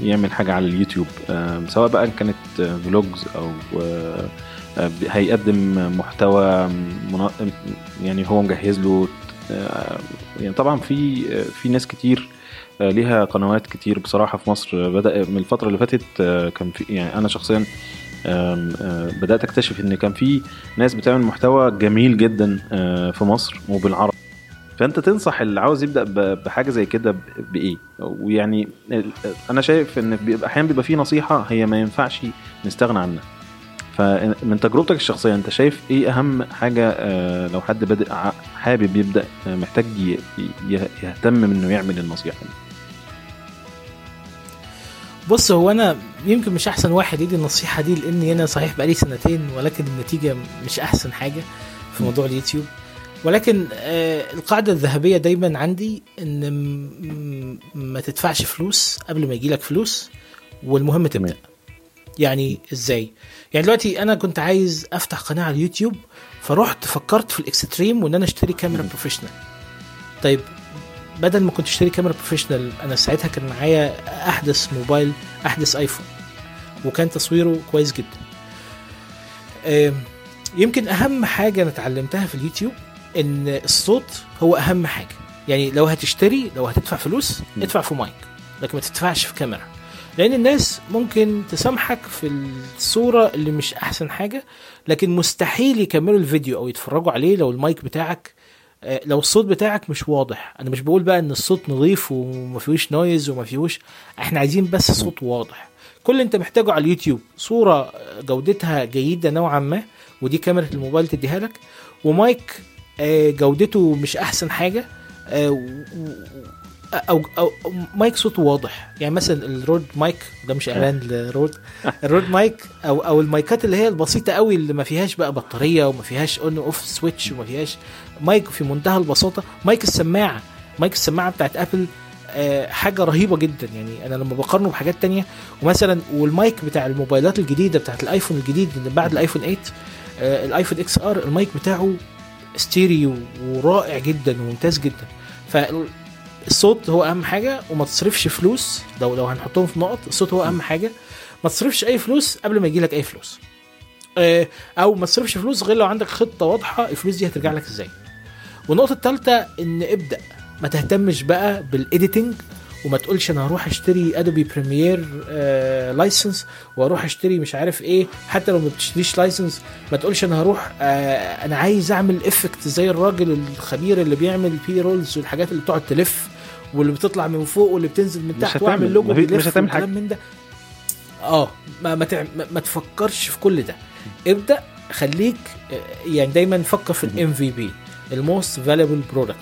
يعمل حاجة على اليوتيوب آه، سواء بقى كانت فلوجز أو هيقدم محتوى يعني هو مجهز له يعني طبعا في في ناس كتير ليها قنوات كتير بصراحة في مصر. بدأ من الفترة اللي فاتت آه، كان في يعني أنا شخصيا آه، بدأت أكتشف إن كان في ناس بتعمل محتوى جميل جدا آه، في مصر وبالعربي. فأنت تنصح اللي عاوز يبدأ بحاجة زي كده بإيه؟ ويعني أنا شايف إن بيبقى أحيانا بيبقى في نصيحة هي ما ينفعش نستغنى عنها. فمن تجربتك الشخصية أنت شايف إيه أهم حاجة لو حد بادئ حابب يبدأ محتاج يهتم إنه يعمل النصيحة دي؟ بص هو أنا يمكن مش أحسن واحد يدي النصيحة دي لأني أنا صحيح بقالي سنتين ولكن النتيجة مش أحسن حاجة في موضوع اليوتيوب. ولكن آه القاعدة الذهبية دايما عندي إن ما تدفعش فلوس قبل ما يجيلك فلوس والمهم تبدأ. يعني إزاي؟ يعني دلوقتي أنا كنت عايز أفتح قناة على اليوتيوب فرحت فكرت في ال extreme وإن أنا أشتري كاميرا professional. طيب بدل ما كنت اشتري كاميرا professional أنا ساعتها كان معايا أحدث موبايل أحدث ايفون وكان تصويره كويس جدا. يمكن أهم حاجة أنا اتعلمتها في اليوتيوب إن الصوت هو أهم حاجة. يعني لو هتشتري لو هتدفع فلوس. ادفع في مايك لكن ما تدفعش في كاميرا. لأن الناس ممكن تسامحك في الصورة اللي مش أحسن حاجة لكن مستحيل يكملوا الفيديو أو يتفرجوا عليه لو المايك بتاعك لو الصوت بتاعك مش واضح أنا مش بقول بقى إن الصوت نظيف وما فيهوش noise وما فيهوش إحنا عايزين بس صوت واضح. كل اللي أنت محتاجه على اليوتيوب صورة جودتها جيدة نوعا ما ودي كاميرا الموبايل تديها لك ومايك آه، جودته مش أحسن حاجة آه، و- و- أو أو مايك صوته واضح. يعني مثلا ال Rode mic ده مش إعلان ل Rode ال Rode mic أو أو المايكات اللي هي البسيطة قوي اللي ما فيهاش بقى بطارية وما فيهاش on/off switch وما فيهاش مايك في منتهى البساطة. مايك السماعة مايك السماعة بتاعت أبل آه، حاجة رهيبة جدا. يعني أنا لما بقارنه بحاجات تانية ومثلا والمايك بتاع الموبايلات الجديدة بتاعت الآيفون الجديد اللي بعد الآيفون 8 آه، الايفون XR ال mic بتاعه ستيريو ورائع جدا وممتاز جدا. فالصوت هو أهم حاجة وما تصرفش فلوس. لو لو هنحطهم في نقط الصوت هو أهم حاجة. ما تصرفش أي فلوس قبل ما يجي لك أي فلوس. آه، أو ما تصرفش فلوس غير لو عندك خطة واضحة الفلوس دي هترجع لك إزاي. والنقطة الثالثه إن ابدأ. ما تهتمش بقى بال editing وما تقولش أنا هروح أشتري Adobe Premiere آه license وأروح أشتري مش عارف إيه. حتى لو ما بتشتريش license ما تقولش أنا هروح آه أنا عايز أعمل effect زي الراجل الخبير اللي بيعمل بي رولز والحاجات اللي بتقعد تلف واللي بتطلع من فوق واللي بتنزل من تحت وأعمل لوجو مفيش- مش بيلف هتعمل. والكلام من ده. آه ما ما, تعم- ما, ما تفكرش في كل ده. ابدأ خليك آه، يعني دايما فكر في ال MVP ال most valuable product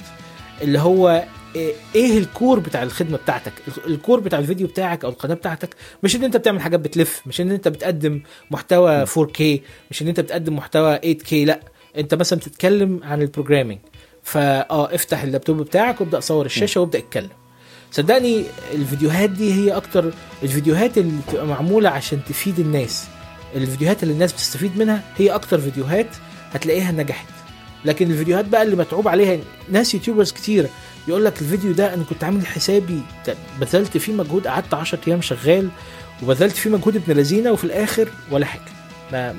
اللي هو إيه- إيه ال core بتاع الخدمة بتاعتك؟ ال core بتاع الفيديو بتاعك أو القناة بتاعتك. مش إن أنت بتعمل حاجات بتلف مش إن أنت بتقدم محتوى 4K مش إن أنت بتقدم محتوى 8K لأ. أنت مثلا بتتكلم عن ال programming فاه افتح اللابتوب بتاعك وابدأ صور الشاشة وابدأ اتكلم. صدقني الفيديوهات دي هي أكتر الفيديوهات اللي بتبقى معمولة عشان تفيد الناس. الفيديوهات اللي الناس بتستفيد منها هي أكتر فيديوهات هتلاقيها نجحت. لكن الفيديوهات بقى اللي متعوب عليها ناس يوتيوبرز كتير يقول لك الفيديو ده أنا كنت عامل حسابي بذلت فيه مجهود قعدت 10 أيام شغال وبذلت فيه مجهود ابن لذينة وفي الآخر ولا حاجة.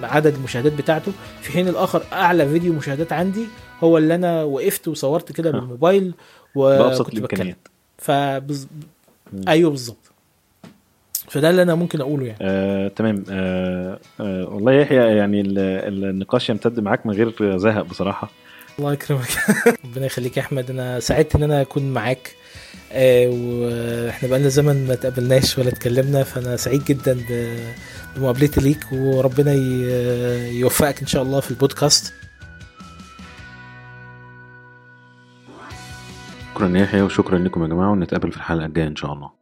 عدد المشاهدات بتاعته. في حين الآخر أعلى فيديو مشاهدات عندي هو اللي أنا وقفت وصورت كده. بالموبايل وكنت بتكلم. الإمكانيات. فبز... أيوه بالظبط. فده اللي أنا ممكن أقوله يعني. آه، تمام. آه، آه، والله يا يحيى يعني ال- ال- النقاش يمتد معاك من غير زهق بصراحة. الله يكرمك. ربنا يخليك يا أحمد. أنا سعدت إن أنا أكون معاك. آه، وإحنا بقالنا زمن ما تقابلناش ولا اتكلمنا فأنا سعيد جدا ب- بمقابلتي ليك وربنا يوفقك إن شاء الله في البودكاست. شكرا يا يحيى وشكرا لكم يا جماعة ونتقابل في الحلقة الجاية إن شاء الله.